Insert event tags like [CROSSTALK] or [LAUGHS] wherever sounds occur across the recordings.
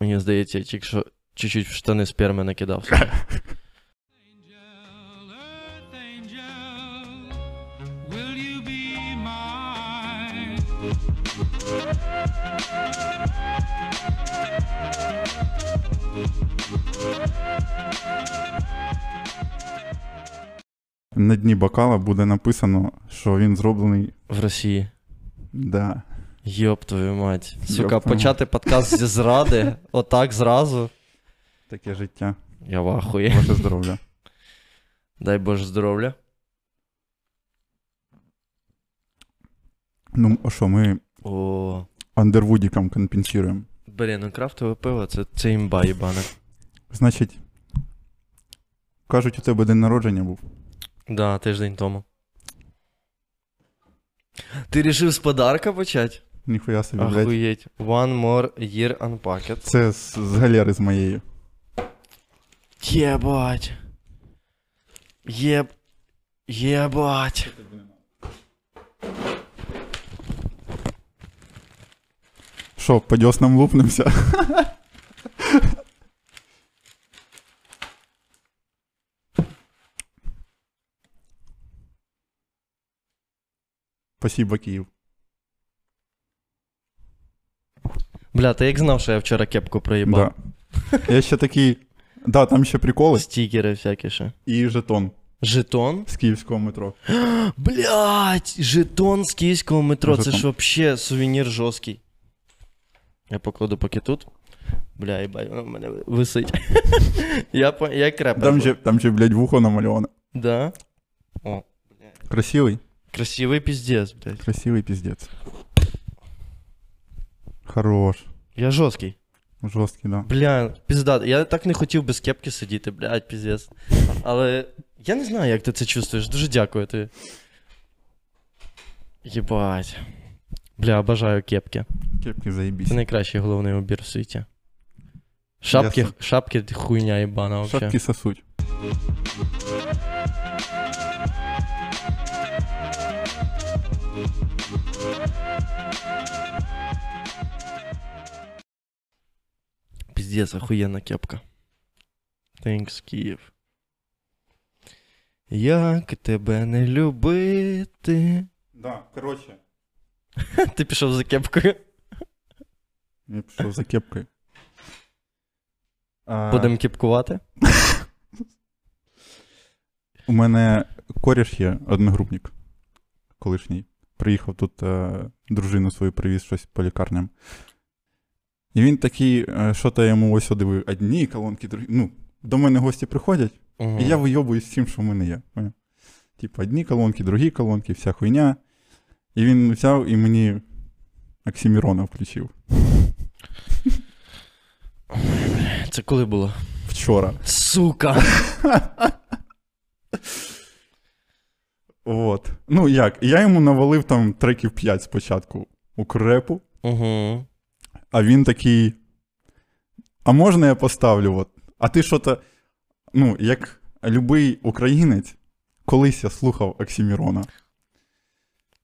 Мені здається, я тільки що чуть-чуть в штани сперми накидав. [LAUGHS] На дні бокала буде написано, що він зроблений. В Росії. Да. Йоп твою мать. Йоп Сука, твою почати подкаст зі зради, [LAUGHS] отак зразу. Таке життя. Я в ахуї. Ваше здоров'я. Дай Боже здоров'я. Ну, а що, ми О, андервудіком компенсуємо. блін, ну крафтове пиво це, це імба їбана. Значить, кажуть, у тебе день народження був. Да, тиждень тому. Ти рішив з подарка почати? Ніхуя собі, блядь. Охуєть. One more year unpacked. Це з, з галери з моєю. Єбать. Єб. Єбать. Що, по дьоснам лупнемося? Спасибо, Київ. Бля, ти як знав, що я вчора кепку проїбав? Да. Я ще такий. Да, там ще приколи Стікери всякі ще. і жетон Жетон? з київського метро. Блять, жетон з київського метро. Це Жетон. ж вообще сувенір жорсткий. Я покладу поки тут. Бля, їбать, воно в мене висить. [LAUGHS] я, по- я крепер. Там був. же, там же, блядь, вухо намальоване. Да? О, Красивий? красивий піздець, блядь. Красивий піздець. Хорош. Я жорсткий. Жорсткий, да. Бля, пізда. Я так не хотів без кепки сидіти, блядь, піздець. Але я не знаю, як ти це чувствуєш. Дуже дякую тобі. Єбать. бля, обожаю кепки. Кепки заєбісь. Це найкращий головний убір в світі. Шапки, Ясно. шапки хуйня єбана вообще. Шапки сосуть. Піздець, охуєнна кепка. Thanks, Київ. Як тебе не любити? Да, короче. [LAUGHS] Ти пішов за кепкою. Я пішов за кепкою. Будемо кепкувати. У мене коріш є, одногрупник колишній. Приїхав тут е, дружину свою привіз щось по лікарням. І він такий, е, що то я йому ось одивив, одні колонки, другі. Ну, до мене гості приходять, Угу. і я вийобуюсь з тим, що в мене є. Типу, одні колонки, другі колонки, вся хуйня. І він взяв і мені Оксимірона включив. Це коли було? Вчора. Сука! От. Ну як, я йому навалив там треків 5 спочатку у крепу, Угу. А він такий. А можна я поставлю? От? А ти що то. Ну, як любий українець, колись я слухав Оксимірона.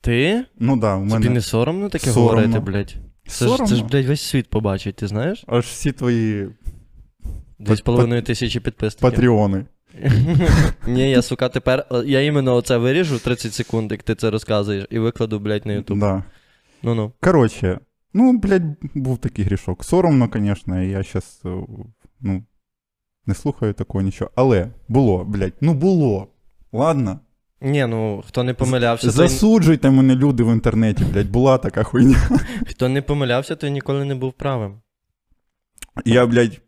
Ти? Ну да, у Тобі не соромно таке Соромно. говорити, блядь? Це ж, це ж, блядь, весь світ побачить, ти знаєш? Аж всі твої з половиною тисячі підписників. патріони. [LAUGHS] Ні, я, сука, тепер. Я іменно оце виріжу 30 секунд, як ти це розказуєш, і викладу, блядь, на Ютуб. Да. Ну-ну. Коротше, ну, блядь, був такий грішок. Соромно, звісно, я зараз, ну, не слухаю такого нічого. Але було, блядь, ну було. Ладно. Ні, ну хто не помилявся, той... Засуджуйте мене люди в інтернеті, блядь, була така хуйня. [LAUGHS] хто не помилявся, той ніколи не був правим. Я, блядь,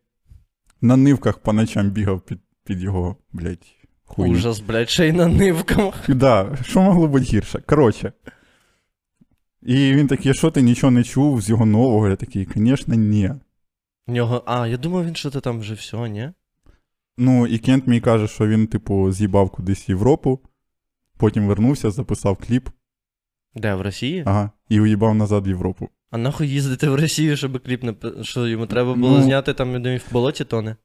на нивках по ночам бігав під, під його, блядь, хуйню. Ужас, блядь, ще й на нивках. Да, що могло бути гірше? Коротше. І він такий, що ти нічого не чув з його нового? Я такий, звісно, ні. В нього. А, я думав, він що то там вже все, ні? Ну, і Кент мені каже, що він, типу, з'їбав кудись в Європу, потім вернувся, записав кліп, Де, в Росії? ага, і уїбав назад в Європу. А нахуй їздити в Росію, щоб кліп не що йому треба було Ну. зняти там, я думаю, в болоті тоне.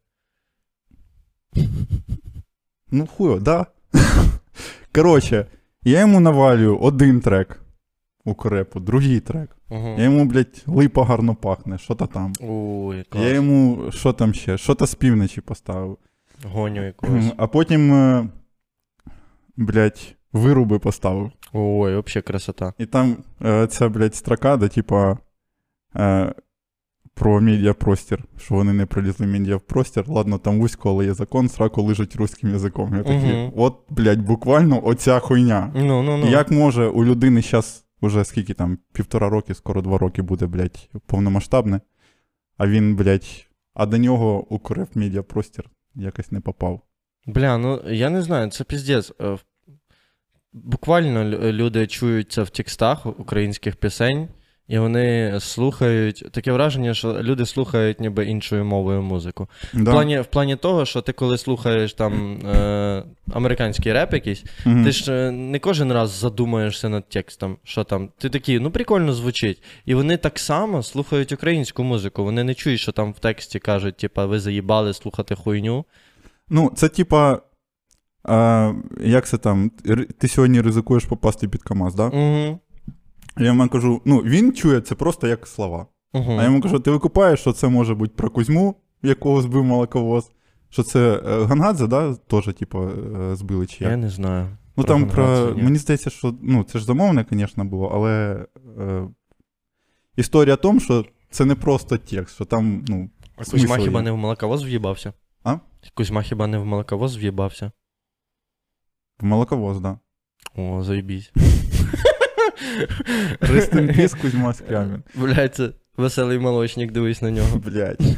Ну, хуйо, да. [LAUGHS] Коротше, я йому навалюю один трек. Укрепу, другий трек. Угу. Я йому, блядь, липа гарно пахне, що то там. Ой, клас. Я йому, що там ще, що то з півночі поставив. Гоню [CLEARS THROAT] якогось. А потім, е, блядь, вируби поставив. Ой, взагалі красота. І там е, ця, блядь, строка, де, типа, е, про медіапростір, що вони не пролізли в медіапростір. Ладно, там вузько, але є закон, сраку лежать русським язиком. Я такий, Мгм. от, блядь, буквально оця хуйня. Ну, ну, ну. Як може у людини зараз, уже скільки там, півтора роки, скоро два роки буде, блядь, повномасштабне, а він, блядь, а до нього укрив медіапростір якось не попав. Бля, ну я не знаю, це піздець. Е, Буквально люди чують це в текстах українських пісень, і вони слухають. Таке враження, що люди слухають ніби іншою мовою музику. В, плані, в плані того, що ти коли слухаєш там е, американський реп якийсь, Мгм. ти ж е, не кожен раз задумаєшся над текстом, що там. Ти такий, ну прикольно звучить. І вони так само слухають українську музику. Вони не чують, що там в тексті кажуть, типа, ви заїбали слухати хуйню. Ну, це типа. А, як це там? Ти сьогодні ризикуєш попасти під КАМАЗ, да? Угу. Я йому кажу, ну, він чує це просто як слова. Угу. А я йому кажу, ти викупаєш, що це може бути про Кузьму, якого збив молоковоз. Що це е, Гангадзе, да, теж, типу, е, збили чи як? Я не знаю. Ну про там про. Ні. Мені здається, що ну, це ж замовне, звісно, було, але е, історія в тому, що це не просто текст, що там, ну, А Кузьма є. хіба не в молоковоз в'їбався? А? Кузьма хіба не в молоковоз в'їбався? в молоковоз, да. О, заїбісь. [LAUGHS] Peace, Кузьма Скрябін. Блядь, це веселий молочник, дивись на нього. Блять. [LAUGHS]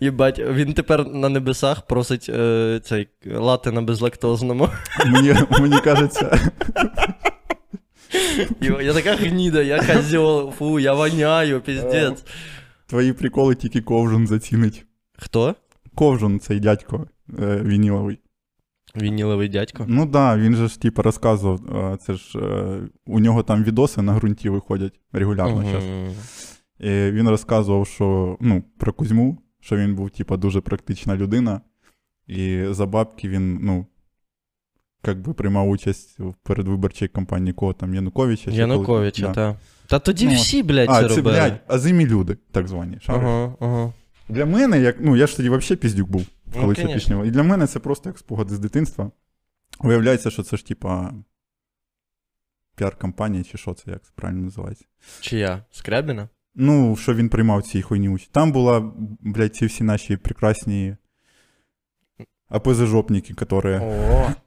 Єбать, він тепер на небесах просить е, цей лати на безлактозному. Мені, мені кажеться, Я така гніда, я козьол, фу, я воняю, піздець. твої приколи тільки ковжун зацінить. Хто? Ковжун, цей дядько е, вініловий. Вініловий дядько. Ну да, він же ж типу розказував, е, це ж е, у нього там відоси на ґрунті виходять регулярно зараз. Мгм. І він розказував, що ну, про Кузьму, що він був, типа, дуже практична людина, і за бабки він, ну, як би приймав участь в передвиборчій кампанії кого там Януковича. Януковича, коли- да. та. Тоді Ну, всі, блядь, А, це це, робили. блядь, азимі люди, так звані. Ага, ага. Для мене, як, ну я ж тоді взагалі піздюк був, Ну, коли це конечно. пісняло. І для мене це просто як спогади з дитинства. Виявляється, що це ж, типа, піар-кампанія, чи що це, як це правильно називається. Чия? Скрябіна? Ну, що він приймав цій хуйні участь. Там була, блядь, ці всі наші прекрасні ОПЗЖопники, які.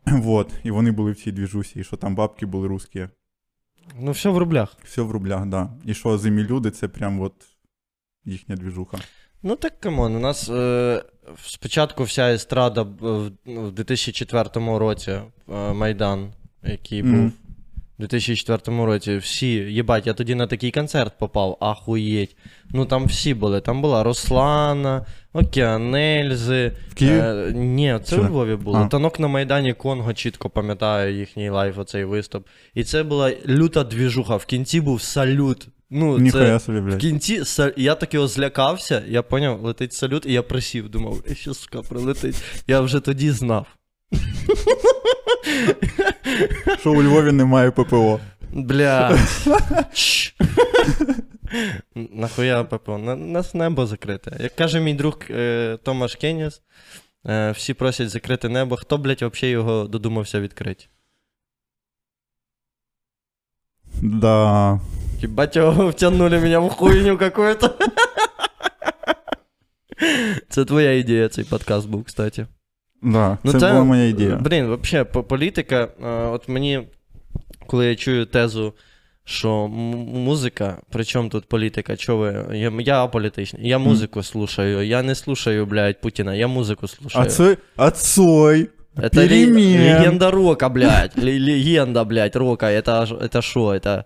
[CLEARS THROAT] Вот. І вони були в цій двіжусі, і що там бабки були русські. ну все в рублях. Все в рублях, да. І що самі люди, це прям от їхня двіжуха. Ну так come on, у нас е, спочатку вся естрада в, ну, 2004 році е, Майдан, який Мгм. був в 2004 році. Всі, їбать, я тоді на такий концерт попав, ахуєть. Ну там всі були. Там була Руслана, Океан Ельзи. В Києві? Е, ні, це Чи у? Львові було. А. Танок на Майдані Конго чітко пам'ятаю їхній лайв, оцей виступ. І це була люта двіжуха. В кінці був салют. Ну, це... Ніхуя собі, В кінці я так його злякався, я поняв, летить салют, і я присів, думав, «Е, що сука прилетить. Я вже тоді знав. Що у Львові немає ППО. Бля. [LAUGHS] Нахуя ППО? На, нас небо закрите. Як каже мій друг е, Томаш Кеніс, е, всі просять закрити небо. Хто, блядь, взагалі його додумався відкрити? Да. Ебать, его [LAUGHS] втянули меня в хуйню какую-то. Це твоя ідея, цей подкаст був, кстати. Да, Ну, це це- була моя ідея. Блін, взагалі, політика, е, от мені, коли я чую тезу, що м- музика, при чому тут політика? Чого ви? Я, я аполітичний, я музику слушаю, я не слушаю, блядь, Путіна, я музику слушаю. А це отцой. Это ле- перемен. легенда рока, блядь. Ле- Легенда, блядь, рока. Это, ж- это шо? Это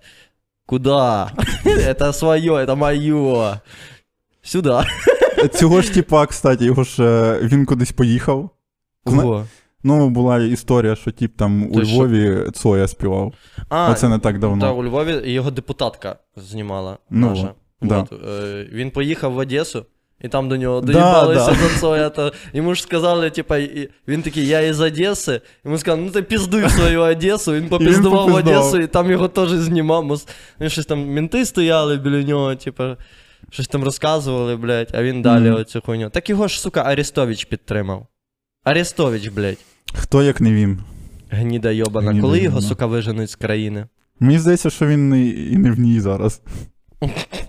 куда? [LAUGHS] это своє, это мое. Сюда. [LAUGHS] Цього ж типа, кстати, його ж е, він кудись поїхав. Кого? Ну, була історія, що тип там у Ти що? Львові Цоя співав. А, Оце не так давно. та, у Львові його депутатка знімала Ну, наша. да. От, е, він поїхав в Одесу, І там до нього Да, доїбалися да. за це. это. Йому ж сказали, типа, і- він такий, я із Одеси. Йому сказали, ну ти піздуй в свою Одесу. Він [LAUGHS] попіздував в. Одесу, і там його теж знімав. Він щось там, мінти стояли біля нього, типа, щось там розказували, блядь, а він далі Мгм. оцю хуйню. Так його ж, сука, Арестович підтримав. Арестович, блядь. Хто як не він? Гніда йобана. Гніда Коли його, сука, виженуть з країни? Мені здається, що він і не в ній зараз. [LAUGHS]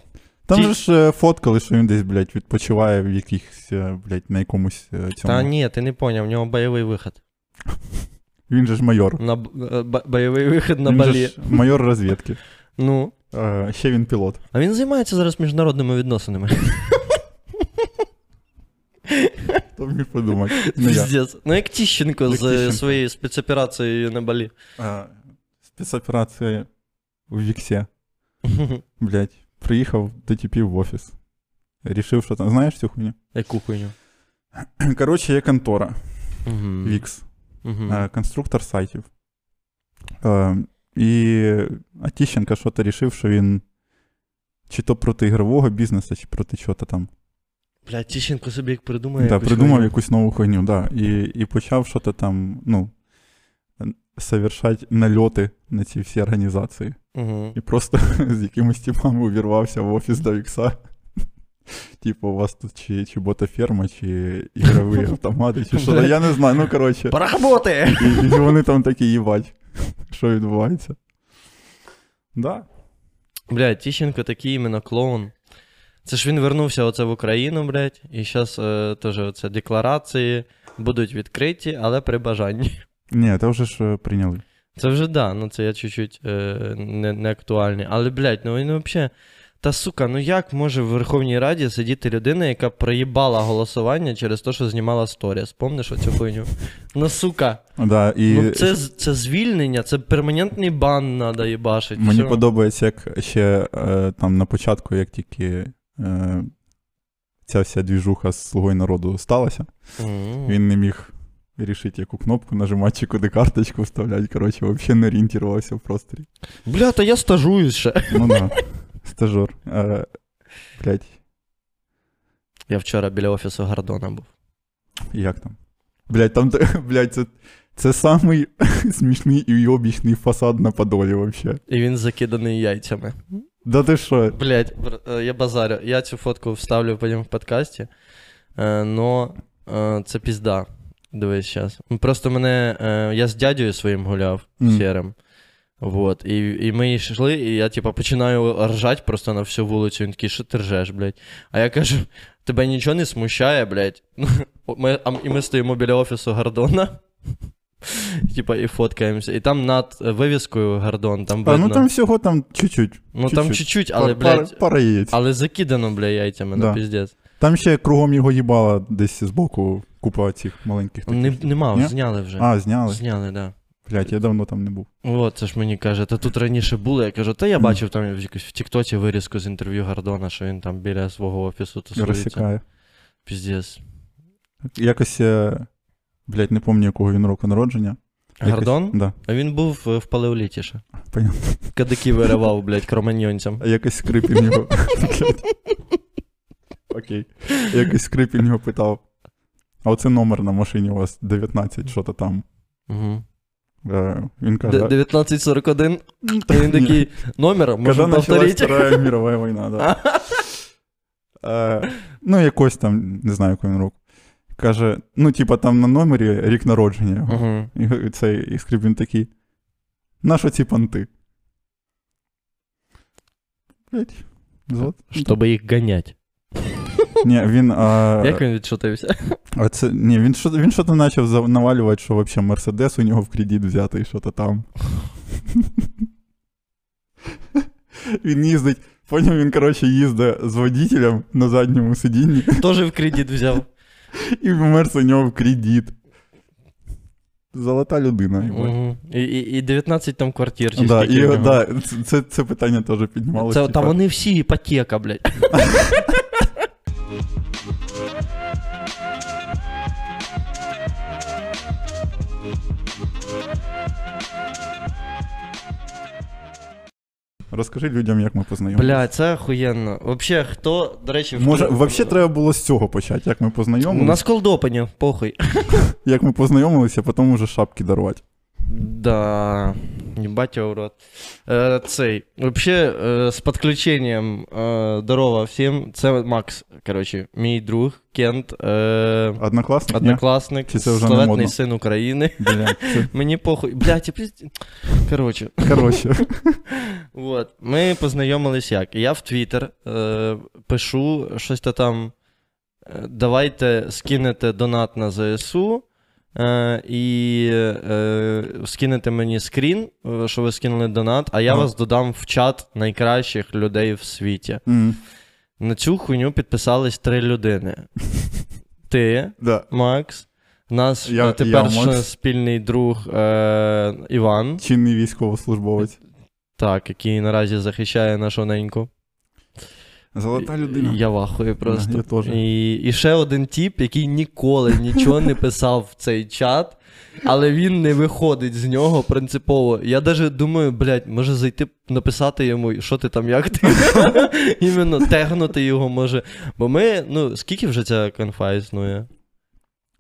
Там Ті- же ж е, фоткали, що він десь, блядь, відпочиває в якихось, е, блядь, на якомусь е, цьому. Та ні, ти не поняв, в нього бойовий вихід. [LAUGHS] Він же ж майор. На б- е, б- бойовий вихід на він Балі. же ж майор розвідки. [LAUGHS] Ну. Е, ще він пілот. А він займається зараз міжнародними відносинами. [LAUGHS] Хто міг подумати? Не я. Піздець. Ну, як Тіщенко Як з Тіщенко. своєю спецоперацією на Балі. Е, спецоперація у Віксі. Блядь, Приїхав до типів в офіс. Рішив, що там. Знаєш цю хуйню? [CLEARS THROAT] Яку хуйню? Коротше, є контора. Мгм. Вікс. Е, конструктор сайтів. Е, і а Тищенко що-то рішив, що він чи то проти ігрового бізнесу, чи проти чого-то там. Блядь, Тіщенко собі як придумає. Да, придумав хуйню. якусь нову хуйню, да. І, і почав що-то там, ну, совершати нальоти на ці всі організації. Мгм. І просто [LAUGHS] з якимось типами увірвався в офіс до Вікса. Типу, у вас тут чи, чи ботаферма, чи ігрові [LAUGHS] автомати, чи що. Я не знаю, ну коротше. Поработи! І, і вони там такі їбать, що відбувається. Да. Блядь, Тіщенко такий іменно клоун. Це ж він вернувся оце в Україну, блядь, і зараз е, теж оце декларації будуть відкриті, але при бажанні. Ні, це вже ж е, прийняли. Це вже да, ну це я чуть-чуть е, не, не актуальний. Але, блядь, ну він взагалі. Та сука, ну як може в Верховній Раді сидіти людина, яка проїбала голосування через те, що знімала сторіс? Помниш оцю хуйню? Ну сука, Да, і ну це, це звільнення, це перманентний бан треба їбашить. мені всьо. подобається, як ще е, там на початку, як тільки е, ця вся двіжуха з слугою народу сталася, Мгм. він не міг рішити, яку кнопку нажимати, чи куди карточку вставляти. Коротше, взагалі не орієнтувався в просторі. Бля, та я стажуюсь ще. Ну да, стажер. Е, блядь, Я вчора біля офісу Гордона був. як там? Блядь, там, [LAUGHS] блядь, це, це самий [LAUGHS] смішний і уйобічний фасад на Подолі вообще. І він закиданий яйцями. Да ти що? Блять, я базарю. Я цю фотку вставлю потім в подкасті. Е, но е, це пізда. Дивись зараз. Просто мене. е, я з дядею своїм гуляв Мгм. сірим. Вот. І, і ми йшли, і я, типа, починаю ржать просто на всю вулицю. Він такий, що ти ржеш, блядь? А я кажу, тебе нічого не смущає, блядь. [LAUGHS] Ми, а, і ми стоїмо біля офісу Гордона. [LAUGHS] Типа, і фоткаємося. І там над вивіскою Гордон, там А, ну там всього там чуть-чуть. Ну там чуть-чуть. чуть-чуть, але, пара, блядь, пара яєць. але закидано, бля, яйцями, Да. ну піздець. Там ще кругом його їбала десь збоку купа цих маленьких таких. Не, нема, Ні? зняли вже. А, зняли. Зняли, да. Блять, я давно там не був. От, це ж мені каже, та тут раніше було. Я кажу, та я бачив там в якось в Тіктоці вирізку з інтерв'ю Гордона, що він там біля свого офісу тусується. Розсікає. Піздець. Якось, блять, не пам'ятаю, якого він року народження. Якось- Гордон? Да, А він був в палеоліті ще. понятно. Кадики виривав, блядь, кроманьонцям. А якось скрипін його. [LAUGHS] Окей. Якось скрипін його питав. А оце номер на машині у вас 19, що то там. Угу. Е, Він каже. 1941. І він такий, номер, можна повторити. Вторая мировая война, да. [LAUGHS] Е, ну, якось там, не знаю, якого він року. Каже, ну, типа, там на номері рік народження. Угу. І цей і скріп він такий. Нащо ці понти? Блять. Щоб їх ганять. Ні, він. А, Як він відшутився? а це, ні, він що він що-то почав навалювати, що взагалі Мерседес у нього в кредит взятий, що-то там. він їздить. Потім він, коротше, їздить з водителем на задньому сидінні, Тоже в кредит взяв. і Мерс у нього в кредит. Золота людина. Угу. І, і, і 19 там квартир. Чи Да, і, да, це, це, це питання теж піднімалося. Це, та вони всі іпотека, блядь. [LAUGHS] Розкажи людям, як ми познайомилися. Бля, це охуєнно. Вообще, хто, до речі, Може, взагалі треба було з цього почати, як ми На нас сколдопані, похуй. [LAUGHS] як ми познайомилися, а потім уже шапки дарувати. Да, ебать его в рот. Э, цей. Вообще, э, с подключением э, здорово всім. Це Макс, короче, мій друг, Кент, э, Однокласник? однокласник, Чи це вже не славетний модно? син України. [LAUGHS] Ні? Блядь, [LAUGHS] це... Мені похуй. Блядь, я пізд... Короче, Коротше. [LAUGHS] вот. Ми познайомились як. Я в Твіттер е, пишу щось то там. е, Давайте скинете донат на ЗСУ. Е, і е, скинете мені скрін, е, що ви скинули донат, а я Ага. вас додам в чат найкращих людей в світі. На цю хуйню підписались три людини. [LAUGHS] Ти, Да. Макс, наш Я- тепер я, Макс. спільний друг е, Іван, Чинний військовослужбовець. так, який наразі захищає нашу неньку. Золота людина. Я вахую просто. я теж. І, і ще один тіп, який ніколи нічого не писав в цей чат, але він не виходить з нього принципово. Я навіть думаю, блядь, може зайти написати йому, що ти там, як ти. [LAUGHS] Іменно тегнути його може. Бо ми, ну, скільки вже ця конфа існує?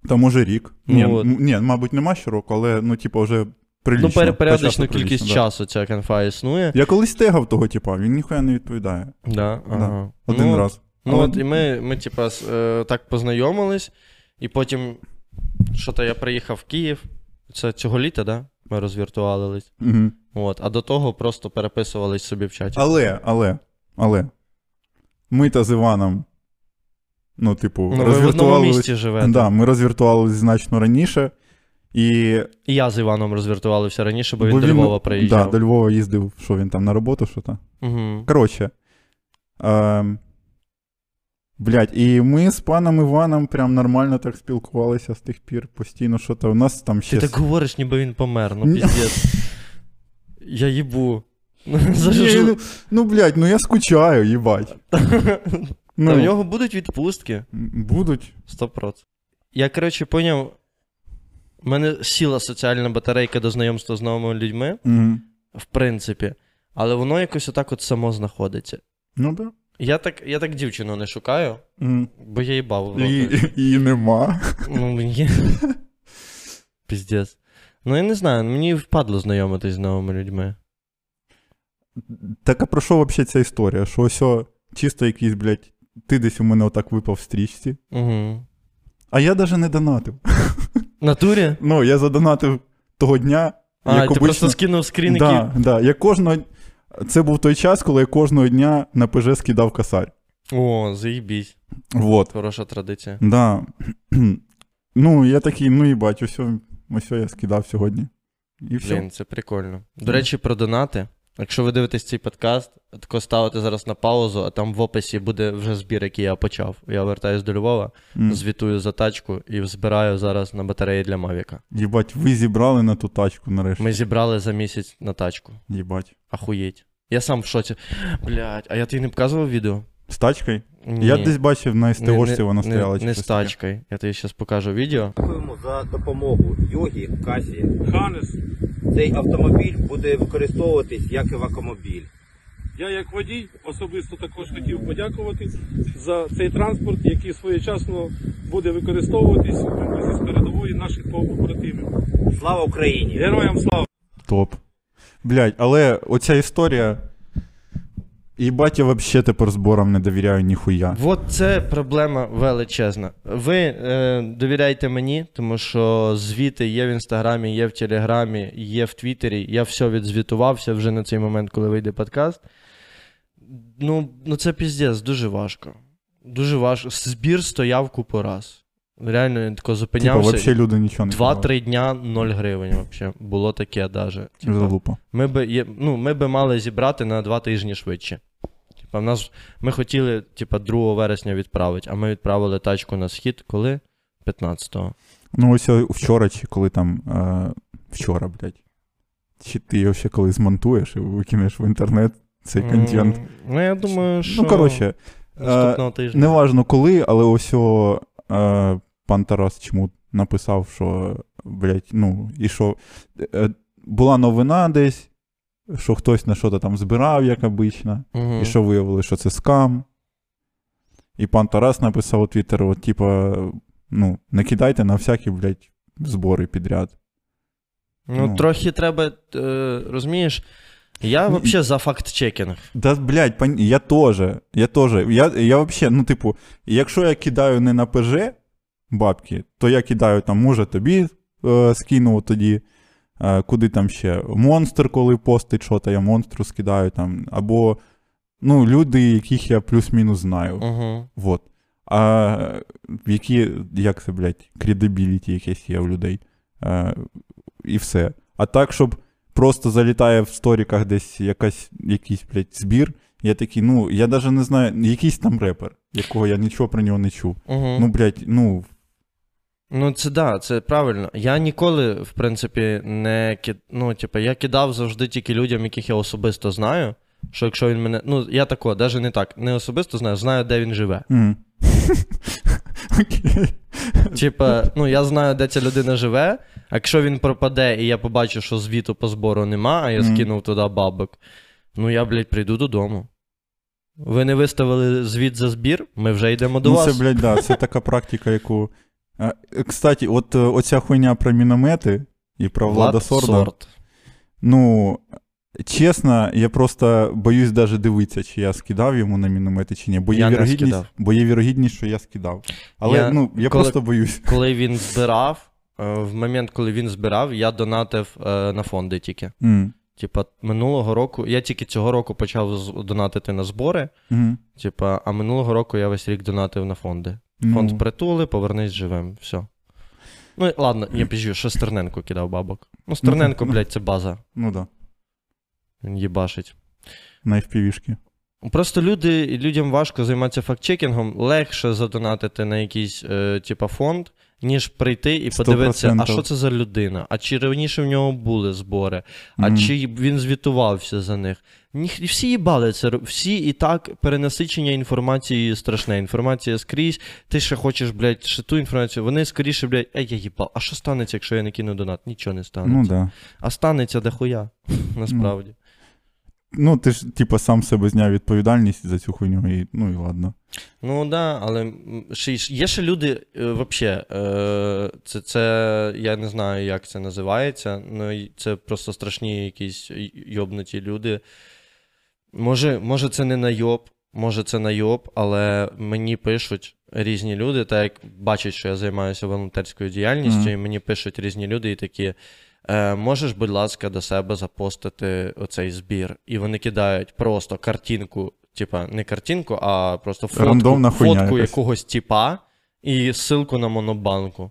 Та може рік. Ну, ні, от. ні, мабуть, нема щороку, але ну, типу, вже прилічно. ну, періодичну кількість да. часу ця конфа існує. Я колись тегав того, типа, він ніхуя не відповідає. Да, ага. Один ну, раз. Ну, Але- от і ми, ми типа, е, так познайомились, і потім, що-то я приїхав в Київ. Це цього літа, да? Ми розвіртуалились. Угу. От, а до того просто переписувались собі в чаті. Але, але, але. Ми та з Іваном. Ну, типу, ну, ви в одному розвіртувались. місті живете. Да, ми розвіртувалися значно раніше. І І я з Іваном розвіртувалився раніше, бо він бо до Львова приїжджав. Да, до Львова їздив, що він там на роботу, що там. Угу. Коротше. Ем, блядь, і ми з паном Іваном прям нормально так спілкувалися з тих пір постійно, що то у нас там Ти ще. так говориш, ніби він помер, ну піздець. Я їбу. [LAUGHS] Ні, ну, ну, блядь, ну я скучаю, їбать. [LAUGHS] Та Ну, в нього будуть відпустки. будуть. 100%. Я, коротше, поняв. У мене сіла соціальна батарейка до знайомства з новими людьми, Угу. в принципі, але воно якось отак от само знаходиться. Ну да. Я так, я так дівчину не шукаю, Мгм. бо я їбав І, і [LAUGHS] нема. Ну, мені. [LAUGHS] Піздець. Ну, я не знаю, мені впадло знайомитись з новими людьми. Так а про що взагалі ця історія? Що ось чисто якийсь, блядь, ти десь у мене отак випав в стрічці. Угу. А я навіть не донатив. [LAUGHS] Натурі? Ну, я задонатив того дня. А, як ти обично... просто скинув скрін, який. да, да. Я кожного... Це був той час, коли я кожного дня на ПЖ скидав косарь. О, заїбісь. Вот. Хороша традиція. Да. [CLEARS THROAT] ну, я такий, ну їбать, ось, ось я скидав сьогодні. І все. Блін, це прикольно. До речі, про донати. Якщо ви дивитесь цей подкаст, тако ставите зараз на паузу, а там в описі буде вже збір, який я почав. Я вертаюсь до Львова, mm. звітую за тачку і збираю зараз на батареї для Мавіка. Єбать, ви зібрали на ту тачку нарешті. Ми зібрали за місяць на тачку. Єбать. Ахуєть. Я сам в шоці. Блять, а я тобі не показував відео? З тачкою? Ні. Я десь бачив на Не- СТОшці вона стояла. Не, щось з тачкою. Я тобі зараз покажу відео. Дякуємо за допомогу Йогі Касі. Ханес, Цей автомобіль буде використовуватись як евакомобіль. я як водій особисто також хотів подякувати за цей транспорт, який своєчасно буде використовуватись з передової наших побратимів. Слава Україні! Героям слава! Топ. Блять, але оця історія. Їбать, я взагалі тепер зборам не довіряю ніхуя. От це проблема величезна. Ви е, довіряйте мені, тому що звіти є в інстаграмі, є в Телеграмі, є в Твіттері. Я все відзвітувався вже на цей момент, коли вийде подкаст. Ну, ну це піздець, дуже важко. Дуже важко. Збір стояв купу раз. Реально, я тако Типа, зупинявся. взагалі люди нічого не Два-три дня 0 гривень вообще. Було таке даже. Типа, Залупа. ми би, є- ну, ми би мали зібрати на два тижні швидше. Типа, нас, ми хотіли, типа, 2 вересня відправити, а ми відправили тачку на схід коли? 15-го. Ну, ось о, вчора, чи коли там. Е, вчора, блядь. Чи ти його ще коли змонтуєш і викинеш в інтернет цей контент. М, Ну, я думаю, що Ну, коротше, наступного тижня. неважно коли, але ось о, е, пан Тарас чому написав, що, блядь, ну, і що е, була новина десь, що хтось на що-то там збирав, як обично, Мгм. і що виявили, що це скам. І пан Тарас написав у Твіттер, от, типа, ну, не кидайте на всякі, блядь, збори підряд. Ну, Ну. трохи треба, е, розумієш, я Ну, взагалі за факт-чекінг. Да, блядь, я тоже. Я тоже. Я, я вообще, ну, типу, якщо я кидаю не на ПЖ бабки, то я кидаю там, може, тобі е, скинув тоді, куди там ще. Монстр, коли постить що то я монстру скидаю там. Або ну, люди, яких я плюс-мінус знаю. Угу. Вот. А які, як це, блядь, кредибіліті якесь є у людей. Е, і все. А так, щоб просто залітає в сторіках десь якась, якийсь, блядь, збір. Я такий, ну, я навіть не знаю, якийсь там репер, якого я нічого про нього не чув. Угу. Ну, блядь, ну, Ну, це да, це правильно. Я ніколи, в принципі, не кид... Ну, типу, я кидав завжди тільки людям, яких я особисто знаю. Що якщо він мене. Ну, я тако, навіть не так, не особисто знаю, знаю, де він живе. м. [LAUGHS] Окей. Типа, ну я знаю, де ця людина живе. А якщо він пропаде, і я побачу, що звіту по збору нема, а я Мгм. скинув туди бабок, ну я, блядь, прийду додому. Ви не виставили звіт за збір, ми вже йдемо до ну, вас. це, блядь, да, це [LAUGHS] така практика, яку. Кстати, от е, оця хуйня про міномети і про Влада Сорда. Сорд. Ну, чесно, я просто боюсь даже дивитися, чи я скидав йому на міномети, чи ні. Бо є, Я не вірогідність, скидав. бо є вірогідність, що я скидав. Але Я- ну, я коли- просто боюсь. Коли він збирав, е, в момент, коли він збирав, я донатив е, на фонди тільки. М, Типа, минулого року, я тільки цього року почав донатити на збори. мгм. Типа, а минулого року я весь рік донатив на фонди. Ну, Фонд притули, повернись живим. Все. Ну, ладно, я біжу, що Стерненко кидав бабок. Ну, Стерненко, Ну, блядь, це база. ну да, Він їбашить. на FPV-шки. Просто люди, людям важко займатися фактчекінгом, легше задонатити на якийсь, е, типа, фонд, ніж прийти і подивитися, а що це за людина, а чи раніше в нього були збори, а Мгм. чи він звітувався за них. Ніх, всі їбали це, всі і так перенасичення інформації страшне. Інформація скрізь, ти ще хочеш, блядь, ще ту інформацію. Вони скоріше, блядь, ей, я їбав, а що станеться, якщо я не кину донат? Нічого не станеться. Ну да. А станеться дохуя, насправді. Ну, ти ж, типа, сам себе зняв відповідальність за цю хуйню, і ну і ладно. Ну так, да, але ще, є ще люди, е, вообще, е, це, це я не знаю, як це називається. Ну, це просто страшні якісь йобнуті люди. Може, може, це не найоб, може, це найоб, але мені пишуть різні люди, так як бачать, що я займаюся волонтерською діяльністю, Мгм. і мені пишуть різні люди і такі. Е, можеш, будь ласка, до себе запостити оцей збір. І вони кидають просто картинку, типа, не картинку, а просто фотку, фотку якогось типа і ссылку на монобанку.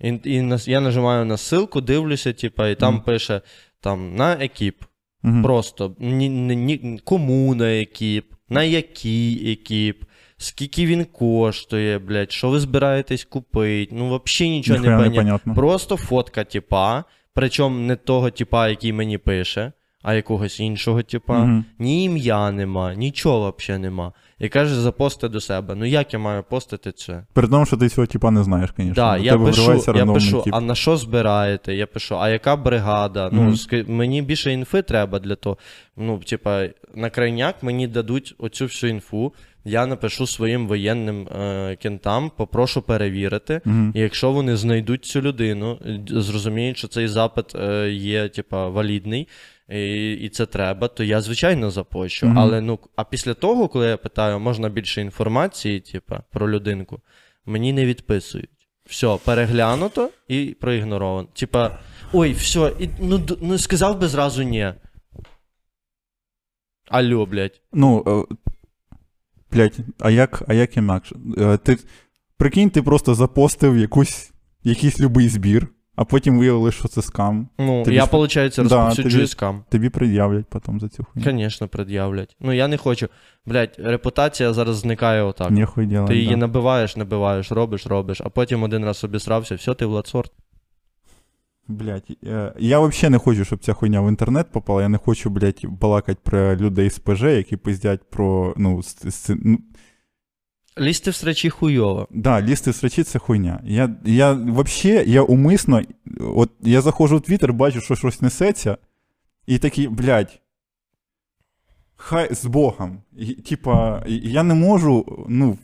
І, і на- я нажимаю на ссылку, дивлюся, типа, і там Мгм. пише там, на екіп. Мгм. Просто ні, ні, ні, кому на екіп, на який екіп, скільки він коштує, блядь, що ви збираєтесь купити. Ну, взагалі нічого не Ніхуя понятно. Просто фотка типа, причому не того типа, який мені пише, а якогось іншого типа. Мгм. Ні ім'я нема, нічого взагалі нема. І каже, запости до себе. Ну як я маю постити це? При тому, що ти цього типа не знаєш, звісно. Да, я пишу, я пишу, тип. а на що збираєте? Я пишу, а яка бригада? Ну, Мгм. ски- мені більше інфи треба для того. Ну, типа, на крайняк мені дадуть оцю всю інфу. Я напишу своїм воєнним е, кентам, попрошу перевірити. Мгм. І якщо вони знайдуть цю людину, зрозуміють, що цей запит е, є, типа, валідний, і, і це треба, то я, звичайно, запощу. Мгм. Але ну, а після того, коли я питаю, можна більше інформації, типа, про людинку, мені не відписують. Все, переглянуто і проігноровано. Типа, ой, все, і, ну, ну сказав би зразу ні. Алло, блядь. Ну, е, блядь, а як, а як інакше? Е, Ти, прикинь, ти просто запостив якусь, якийсь любий збір, а потім виявили, що це скам. Ну, Тобі я, ж- виходить, Да, розповсюджую тобі- скам. Тобі пред'являть потім за цю хуйню. Звісно, пред'являть. Ну, я не хочу. Блядь, репутація зараз зникає отак. Ніхуй ділать, Ти її да. набиваєш, набиваєш, робиш, робиш, а потім один раз обісрався, все, ти Владсорт. Блядь, е, я взагалі не хочу, щоб ця хуйня в інтернет попала. Я не хочу, блядь, балакати про людей з ПЖ, які пиздять про. Ну, с- с- ну Лізти в срачі хуйово. да, лізти в срачі це хуйня. Я, я взагалі, я умисно, от я заходжу в Твіттер, бачу, що щось несеться, і такий, блядь, хай з Богом. І, типа, я не можу ну,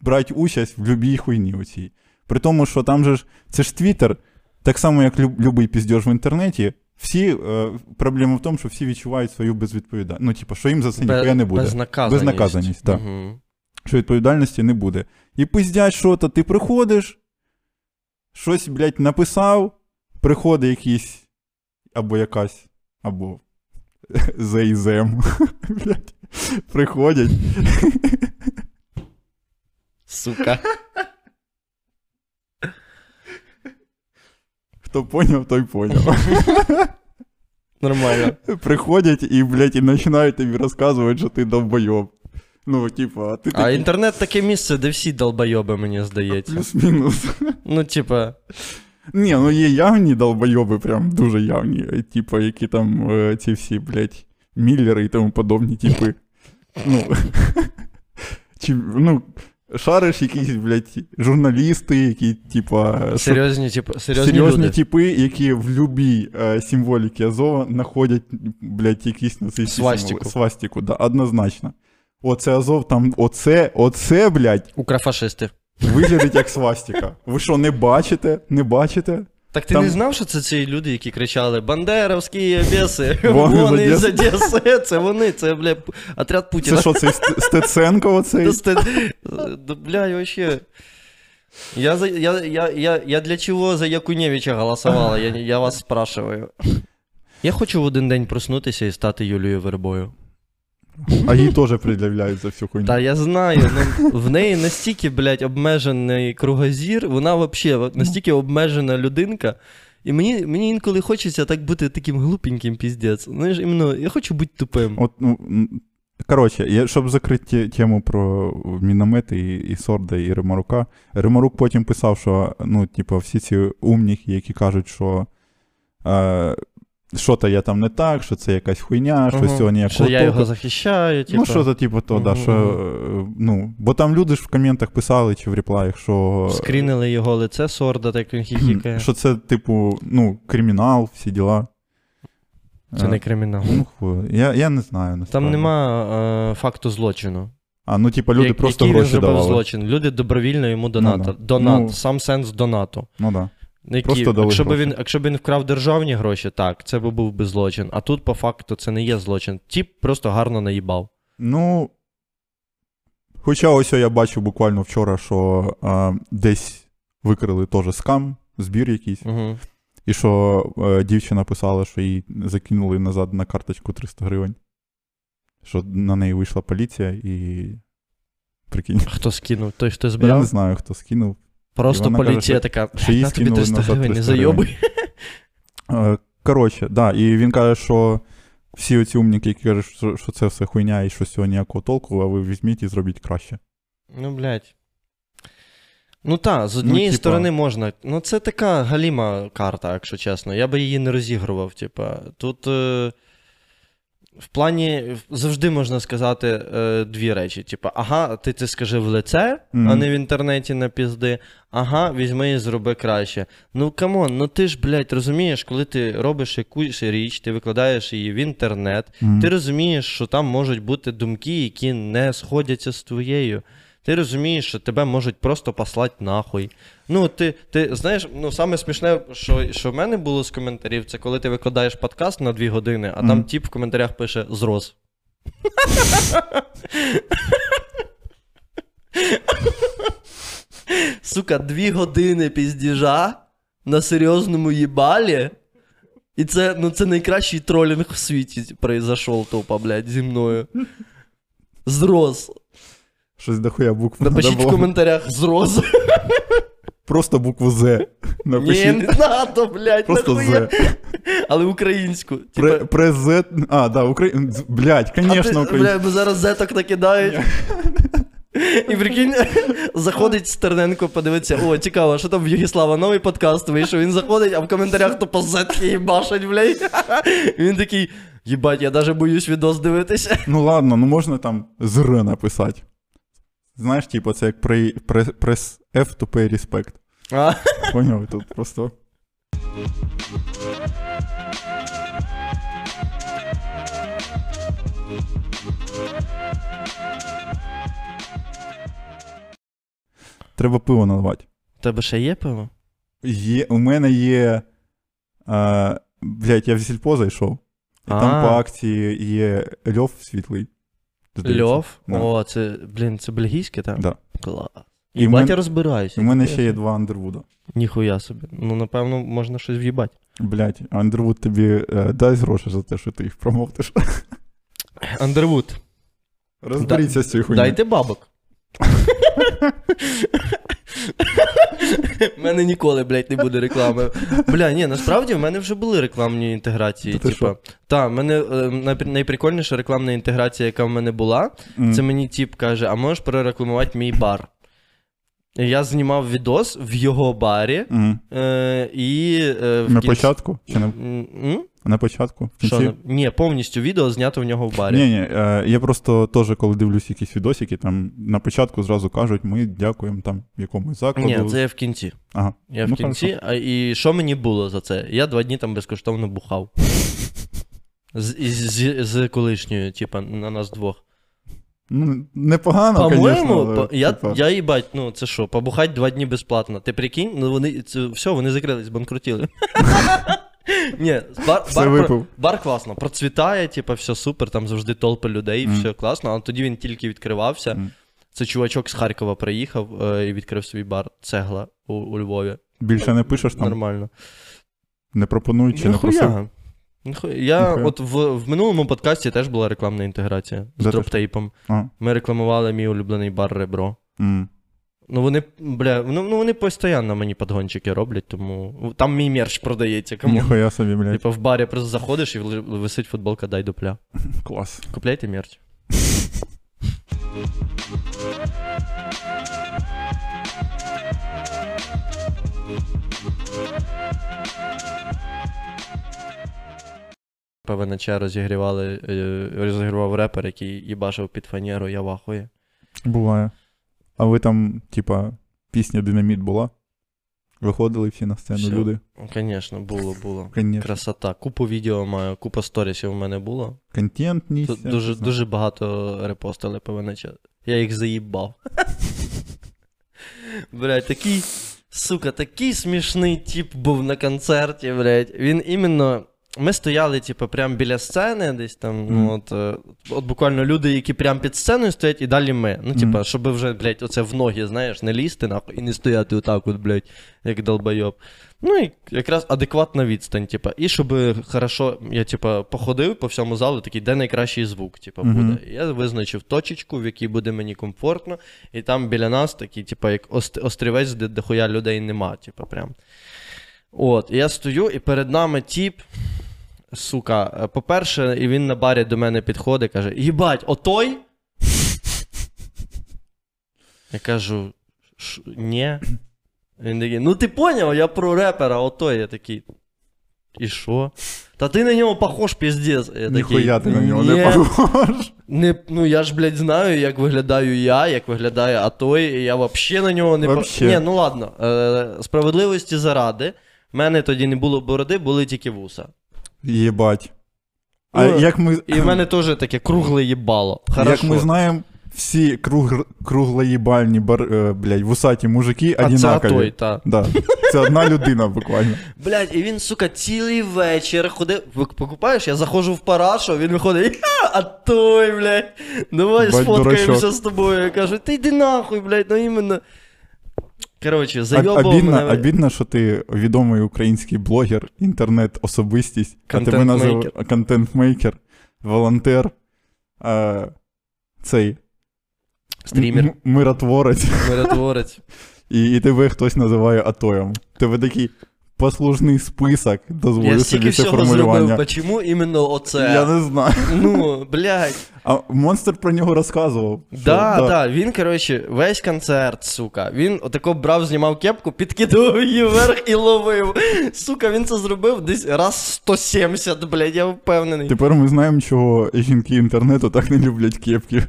брати участь в любій хуйні оцій. При тому, що там же ж це ж Твіттер, так само, як люб, любий піздьош в інтернеті. Всі, е, проблема в тому, що всі відчувають свою безвідповідальність. Ну, типа, що їм за це ніхуя не буде. Безнаказаність. Безнаказаність, так. Угу. Що відповідальності не буде. І пиздять, що то ти приходиш, щось, блядь, написав, приходить якийсь або якась, або [LAUGHS] зейзем. [LAUGHS] Блядь, приходять. Сука. Хто поняв, той поняв. [LAUGHS] Нормально. Приходять і, блядь, і починають тобі розказувати, що ти довбойоб. Ну, типа, а ти А такий інтернет таке місце, де всі долбойоби, мені здається. плюс-мінус. Ну, типа, Ні, ну є явні долбойоби, прям дуже явні. е, Типа, які там е, ці всі, блядь, Міллери і тому подобні типи. Ну, [LAUGHS] чи, ну, шариш якісь, блядь, журналісти, які, типа, серйозні, типа, серйозні, серйозні люди. типи, які в любій е, символіки Азова знаходять, блядь, якісь на цей Свастику. свастику, да, однозначно. Оце Азов там, оце, оце, блядь, Украфашисти. виглядить як свастика. Ви що, не бачите? Не бачите? Так ти Там- не знав, що це ці люди, які кричали Бандеровські біси, [LAUGHS] Вони з Одеси». Це вони, це, бля, отряд Путіна. Це що, Ст- Стеценко оцей? Бля, вообще. Я, я, я, я, я для чого за Якуневича голосувала? Я, я вас спрашиваю. [LAUGHS] Я хочу в один день проснутися і стати Юлією Вербою. А їй теж пред'являють за всю хуйню. Та я знаю, ну, в неї настільки, блядь, обмежений кругозір, вона взагалі настільки обмежена людинка. І мені, мені інколи хочеться так бути таким глупеньким піздець. Знаєш, іменно, я хочу бути тупим. От, ну, коротше, я, щоб закрити тему про міномети і, і Сорда, і Римарука. Римарук потім писав, що ну, типу, всі ці умніки, які кажуть, що е, що то я там не так, що це якась хуйня, що Ага. цього ніякого Що я його захищаю, типу. Ну, що за типу то, да, що, е, ну, бо там люди ж в коментах писали чи в реплаях, що, Скрінили його лице сорда, так він хіхікає. що це, типу, ну, кримінал, всі діла. Це Е, не кримінал. Ну, хуй, я, я не знаю. насправді. Там нема е, факту злочину. А, ну, типу, люди Я- просто який гроші він зробив давали. злочин. Люди добровільно йому донати. да. Донат, Ну, сам сенс донату. Ну, да. Які, Просто дали якщо, б він, якщо б він вкрав державні гроші, так, це би був би злочин. А тут, по факту, це не є злочин. Тіп просто гарно наїбав. Ну. Хоча ось я бачив буквально вчора, що а, десь викрили теж скам, збір якийсь, Угу. і що е, дівчина писала, що їй закинули назад на карточку 300 гривень. Що на неї вийшла поліція і. Прикинь. Хто скинув? Той, хто збирав? Я не знаю, хто скинув. Просто поліція така, на тобі 300 гривень, не 300 гривень. зайобуй. Е, Коротше, да, і він каже, що всі оці умніки, які кажуть, що, що це все хуйня і що цього ніякого толку, а ви візьміть і зробіть краще. Ну, блядь. Ну так, з однієї типа- сторони можна. Ну, це така галіма карта, якщо чесно. Я би її не розігрував. Типа. Тут е, в плані завжди можна сказати е, дві речі. Типа, ага, ти це скажи в лице, а не в інтернеті на пізди. Ага, візьми і зроби краще. Ну come on, ну ти ж, блядь, розумієш, коли ти робиш якусь річ, ти викладаєш її в інтернет, Мгм. ти розумієш, що там можуть бути думки, які не сходяться з твоєю. Ти розумієш, що тебе можуть просто послати нахуй. Ну, ти, ти знаєш, ну саме смішне, що, що в мене було з коментарів, це коли ти викладаєш подкаст на дві години, а там Мгм. тіп в коментарях пише зрос. Сука, дві години піздіжа на серйозному їбалі. І це, ну, це найкращий тролінг в світі произошов, тупо, блядь, зі мною. Зрос. Щось дохуя букв Напишіть в коментарях зрос. Просто букву З. Ні, не надо, блядь, Просто нахуя. З. Але українську. Пре, Типа, прес Z. А, да, Україн... Блять, а конечно, ти, українською. бля, бо зараз зеток накидають. І прикинь, заходить Стерненко, подивиться, о, цікаво, що там в Югіслава новий подкаст вийшов. Він заходить, а в коментарях тупо зетки їбашать, блядь. Він такий, їбать, я даже боюсь відос дивитися. Ну ладно, ну можна там зр написати. Знаєш, типу, це як при, при, прес F to pay respect. А, Поняв, тут просто. Треба пиво наливати. У тебе ще є пиво? Є, у мене є. А, блядь, я в сільпо зайшов. І там по акції є льов світлий. Здається. Льов? Да. О, це, блін, це бельгійське, так? Да. Клас. І в батя мене- розбираюся. У мене ще є два андервуда. Ніхуя собі. Ну, напевно, можна щось в'їбати. Блядь, Андервуд тобі е, дасть гроші за те, що ти їх промовтиш. Андервуд. [LAUGHS] Розберіться з цією хуйнею. Дайте бабок. [LAUGHS] У [LAUGHS] мене ніколи, блядь, не буде реклами. Бля, ні, насправді в мене вже були рекламні інтеграції. Та Типа, та, в мене е, найприкольніша рекламна інтеграція, яка в мене була, mm. це мені тіп каже: а можеш прорекламувати мій бар? Я знімав відос в його барі. Mm. Е, і, е, в На кінці- початку? Чи не? М? На початку? В Що, кінці? ні, повністю відео знято в нього в барі. Ні, ні, е, я просто теж, коли дивлюсь якісь відосики, там на початку зразу кажуть, ми дякуємо там якомусь закладу. Ні, це я в кінці. Ага. Я Ну, в кінці, а, і що мені було за це? Я два дні там безкоштовно бухав. З, з, з колишньою, типа, на нас двох. Ну, непогано, По-моєму, конечно, але, я, типа, я їбать, ну це що, побухать два дні безплатно. Ти прикинь, ну вони це, все, вони закрились, банкрутіли. [LAUGHS] Ні, бар, Все бар, бар класно, процвітає, типа, все супер, там завжди толпи людей, Мгм. все класно, але тоді він тільки відкривався. Мгм. Це чувачок з Харкова приїхав е, і відкрив свій бар цегла у, у Львові. Більше не пишеш там, Нормально. не пропонують чи не просив. Я Нихуя. от в, в минулому подкасті теж була рекламна інтеграція з дроптейпом. Ми рекламували мій улюблений бар Ребро. М. Ну вони, бля, ну, ну вони постійно мені подгончики роблять, тому там мій мерч продається. Кому? Ніхуя собі, блядь. Типа в барі просто заходиш і висить футболка дай дупля. [LAUGHS] Клас. Купляйте мерч. [LAUGHS] ПВНЧ розігрівали, е, розігрівав репер, який їбашив під фанеру, я вахує. Буває. А ви там, типа, пісня Динаміт була? Виходили всі на сцену Всё. люди? Звісно, було, було. Конечно. Красота. Купу відео маю, купа сторісів у мене було. Контент нісся. Дуже, дуже багато репостили ПВНЧ. Я їх заїбав. [LAUGHS] Блядь, такий, сука, такий смішний тип був на концерті, блядь. Він іменно. Ми стояли, типу, прямо біля сцени, десь там, Мгм. ну, от, е, от буквально люди, які прямо під сценою стоять, і далі ми. Ну, типа, Мгм. щоб вже, блядь, оце в ноги, знаєш, не лізти, нахуй, і не стояти отак, от, блядь, як долбойоб. Ну, і якраз адекватна відстань, типа. І щоб хорошо, я, типа, походив по всьому залу, такий, де найкращий звук, Мгм. буде. І Я визначив точечку, в якій буде мені комфортно, і там біля нас такий, типа, як ост- острівець, де дохуя людей нема, типа, прям. От, і я стою, і перед нами тіп. Сука, по-перше, і він на барі до мене підходить, каже: Їбать, отой? Я кажу, ні. Він такий, ну ти поняв, я про репера, отой. Я такий. І що? Та ти на нього похож, піздець. Я Ніхуя ти на нього не похож. Не, ну я ж, блядь, знаю, як виглядаю я, як виглядає Атой, і я взагалі на нього не Вообще. Ні, ну ладно. Е, справедливості заради. В мене тоді не було бороди, були тільки вуса. Єбать. А Ну, як ми, І в мене теж таке кругле їбало. як ми знаємо, всі круг, круглоїбальні бар, е, блядь, вусаті мужики а це одинакові. Атой, та. Да. Це одна людина буквально. Блядь, і він, сука, цілий вечір ходив. Ви покупаєш, я заходжу в парашу, він виходить, а той, блядь, давай сфоткаємося дурачок. з тобою. Я кажу, ти йди нахуй, блядь, ну іменно. Коротше, Об- Обідно, мене. обідно, що ти відомий український блогер, інтернет-особистість, а тебе назив контент-мейкер, волонтер, е, цей Стрімер, м- миротворець, миротворець. [LAUGHS] і, і тебе хтось називає Атоєм. Тебе такий послужний список, Я дозволю стільки собі це всього формулювання. зробив, чому іменно оце? Я не знаю. Ну, блядь. А монстр про нього розказував. що- Да, да, він, коротше, весь концерт, сука. Він отако брав, знімав кепку, підкидував її вверх і ловив. Сука, він це зробив десь раз 170, блядь, я впевнений. Тепер ми знаємо, чого жінки інтернету так не люблять кепки.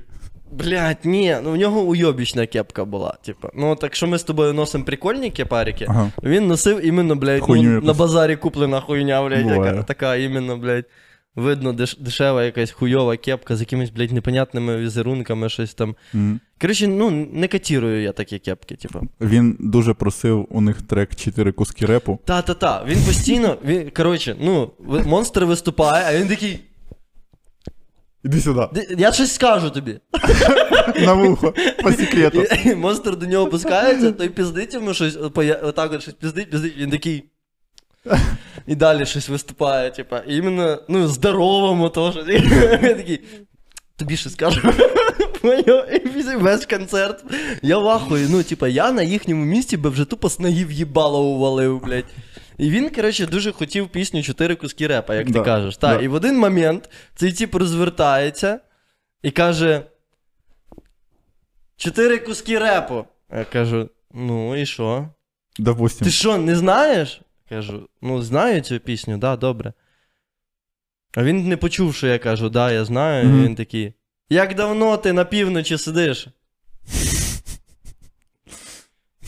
Блядь, ні, ну в нього уйобічна кепка була. Типа. Ну, так що ми з тобою носимо прикольні кепарики. Ага. Він носив іменно, блядь, ну, на базарі куплена хуйня, блядь, Буває. яка, така іменно, блядь. Видно, деш- дешева якась хуйова кепка з якимись, блядь, непонятними візерунками, щось там. М. Коротше, ну, не катірую я такі кепки, типу. Він дуже просив у них трек чотири куски репу. Та-та-та. Він постійно, він, коротше, ну, монстр виступає, а він такий. Іди сюди. Я щось скажу тобі. На вухо, по секрету. І, і монстр до нього опускається, той піздить йому щось, отак от щось піздить, піздить, він такий. І далі щось виступає, типа. І іменно, ну, здоровому теж. [LAUGHS] Він такий. Тобі щось скажу. [LAUGHS] Весь концерт. Я в ахуї. Ну, типа, я на їхньому місці би вже тупо з ноги в'їбало увалив, блядь. І він, коротше, дуже хотів пісню чотири куски репа, як ти кажеш. Та, да. І в один момент цей тип розвертається і каже: Чотири куски репу. Я кажу: ну і що? Допустим. Ти що, не знаєш? Кажу, ну знаю цю пісню, да, добре. А він не почув, що я кажу, да, я знаю, Мгм. і він такий. Як давно ти на півночі сидиш?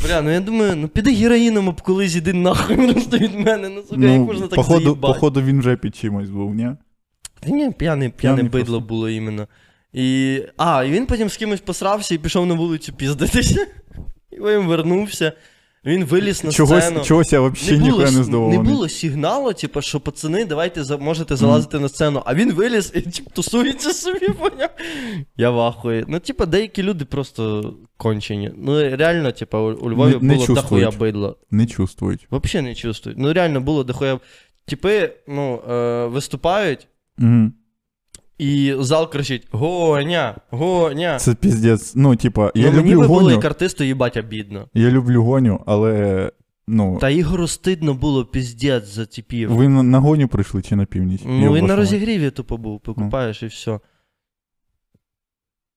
Бля, ну я думаю, ну піди героїном обколись, іди нахуй [LAUGHS] просто від мене. Ну, сука, як можна так походу, заїбати? походу він вже під чимось був, ні? Та ні, п'яне, п'яне бидло просто. було іменно. І... А, і він потім з кимось посрався і пішов на вулицю піздитися. [LAUGHS] І потім вернувся. Він виліз на Чогось, сцену. чогось я взагалі ніхуя не здивований. не було сигналу, типу, що пацани, давайте за, можете залазити на сцену. А він виліз і типу, тусується собі, поняв? Я в ахуї. Ну, типу, деякі люди просто кончені. Ну, реально, типу, у, у Львові Не- не було дохуя бидло. Не чувствують. Взагалі не чувствують. Ну, реально було дохуя. Типи, ну, е, виступають, Угу. і зал кричить: Гоня! Гоня! Це піздець. Ну, типа, я ну, мені люблю би було гоню. як артисту їбать обідно. Я люблю гоню, але. Ну, Та Ігору стидно було піздець за типів. ви на, на гоню прийшли чи на північ? Ну, він на розігріві тупо був, покупаєш і все.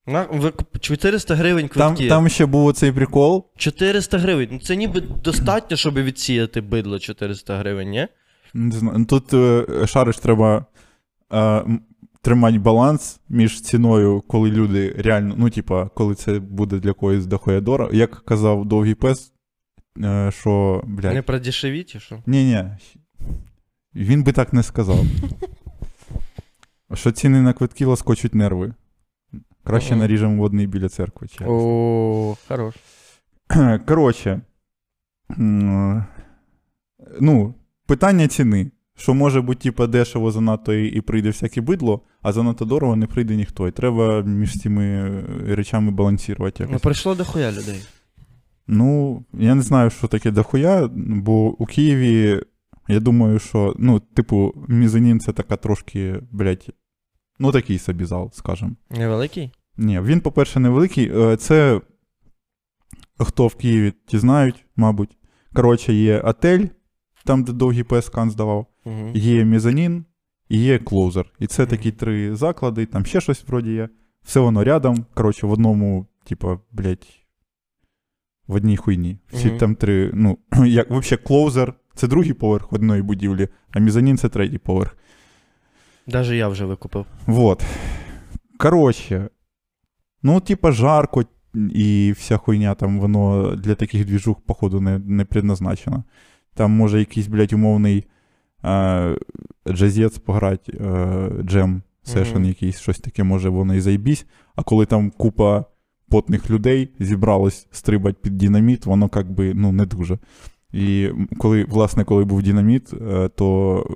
На, ви, 400 гривень Там, квитки. там ще був оцей прикол. 400 гривень. Ну це ніби достатньо, щоб відсіяти бидло 400 гривень, ні? Не знаю, тут е, шариш треба е, м, тримати баланс між ціною, коли люди реально, ну, типа, коли це буде для когось дохуя дорого. Як казав довгий пес, е, що, блядь. Не продешевіть, чи що? Ні, ні. Він би так не сказав. [LAUGHS] Що ціни на квитки лоскочуть нерви. Краще наріжемо водний біля церкви. Чи... О, хорош. [CLEARS THROAT] Коротше. Ну, питання ціни. Що може бути, типа, дешево занадто і, прийде всяке бидло, а занадто дорого не прийде ніхто. І треба між цими е, речами балансувати якось. Ну, прийшло дохуя людей. Ну, я не знаю, що таке дохуя, бо у Києві, я думаю, що, ну, типу, мізанін це така трошки, блядь, ну такий собі зал, скажем. Невеликий? Ні, він, по-перше, невеликий. Е, Це хто в Києві, ті знають, мабуть. Коротше, є отель, там, де Довгий Пес канц давав, Угу. є мезонін і є Closer. І це такі три заклади, там ще щось вроді є. Все воно рядом. Коротше, в одному, типа, блядь, в одній хуйні. Всі Мгм. там три. Ну, [CLEARS THROAT] як взагалі Closer це другий поверх одної будівлі, а мезонін це третій поверх. Даже я вже викупив. Вот. Коротше, ну, типа, жарко і вся хуйня там, воно для таких двіжух, походу, не, не предназначено. Там може якийсь, блядь, умовний е, джазець пограти, е, джем, сешн Мгм. якийсь, щось таке, може воно і заїбісь. А коли там купа потних людей зібралось стрибати під динаміт, воно як би, ну, не дуже. І коли, власне, коли був динаміт, е, то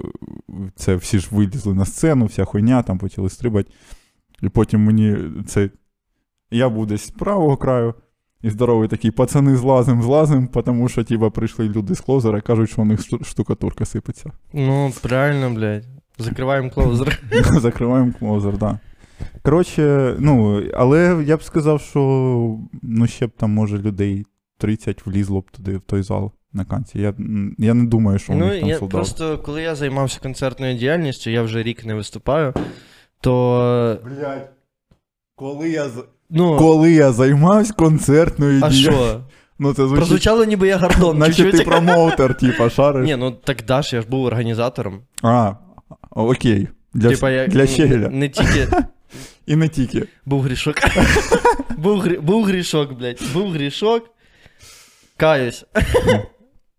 це всі ж вилізли на сцену, вся хуйня, там почали стрибати. І потім мені це. Я був десь з правого краю, і здоровий такий, пацани, злазим, злазим, тому що типа, прийшли люди з Closerа, кажуть, що у них штукатурка сипеться. Ну, правильно, блядь. Закриваємо Closer. [LAUGHS] Закриваємо Closer, да. Коротше, ну, але я б сказав, що ну, ще б там, може, людей 30 влізло б туди, в той зал на канці. Я, я не думаю, що у Ну, них там я солдат. просто, коли я займався концертною діяльністю, я вже рік не виступаю, то. Блять, коли я, Ну, коли я займався концертною а діяльністю. що? Ну, це звучить, Прозвучало, ніби я гардон. наче ти промоутер, типа, шариш. Ні, ну так даш, я ж був організатором. А, окей. Для, Типа, я для щеля. не тільки І не тільки. був грішок. був, грі... був грішок, блядь. Був грішок. Каюсь.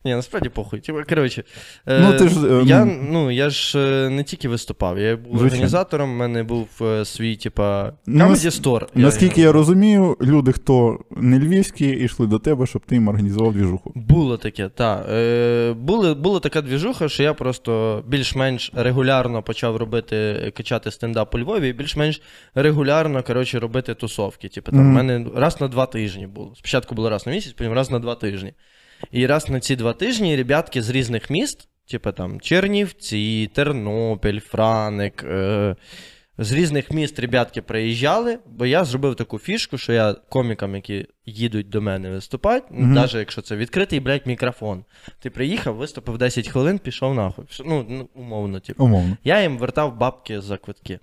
Ні, насправді похуй. Типа, коротше, е, Ну, ти ж, е, я, ну- ну, я ж е, не тільки виступав, я був Звичайно. організатором, в мене був е, свій, типа, Ну, Comedy нас- Store. Наскільки я розумію, люди, хто не львівські, йшли до тебе, щоб ти їм організував двіжуху. Було таке, так. Е, були, була така двіжуха, що я просто більш-менш регулярно почав робити, качати стендап у Львові, і більш-менш регулярно, коротше, робити тусовки. Типу, там, Мгм. в мене раз на два тижні було. Спочатку було раз на місяць, потім раз на два тижні. І раз на ці два тижні ребятки з різних міст, типу там Чернівці, Тернопіль, Франик. Е, з різних міст ребятки приїжджали, бо я зробив таку фішку, що я комікам, які їдуть до мене виступати, Мгм. навіть якщо це відкритий, блядь, мікрофон. Ти приїхав, виступив 10 хвилин, пішов нахуй. Ну, ну умовно, типу. Умовно. Я їм вертав бабки за квитки.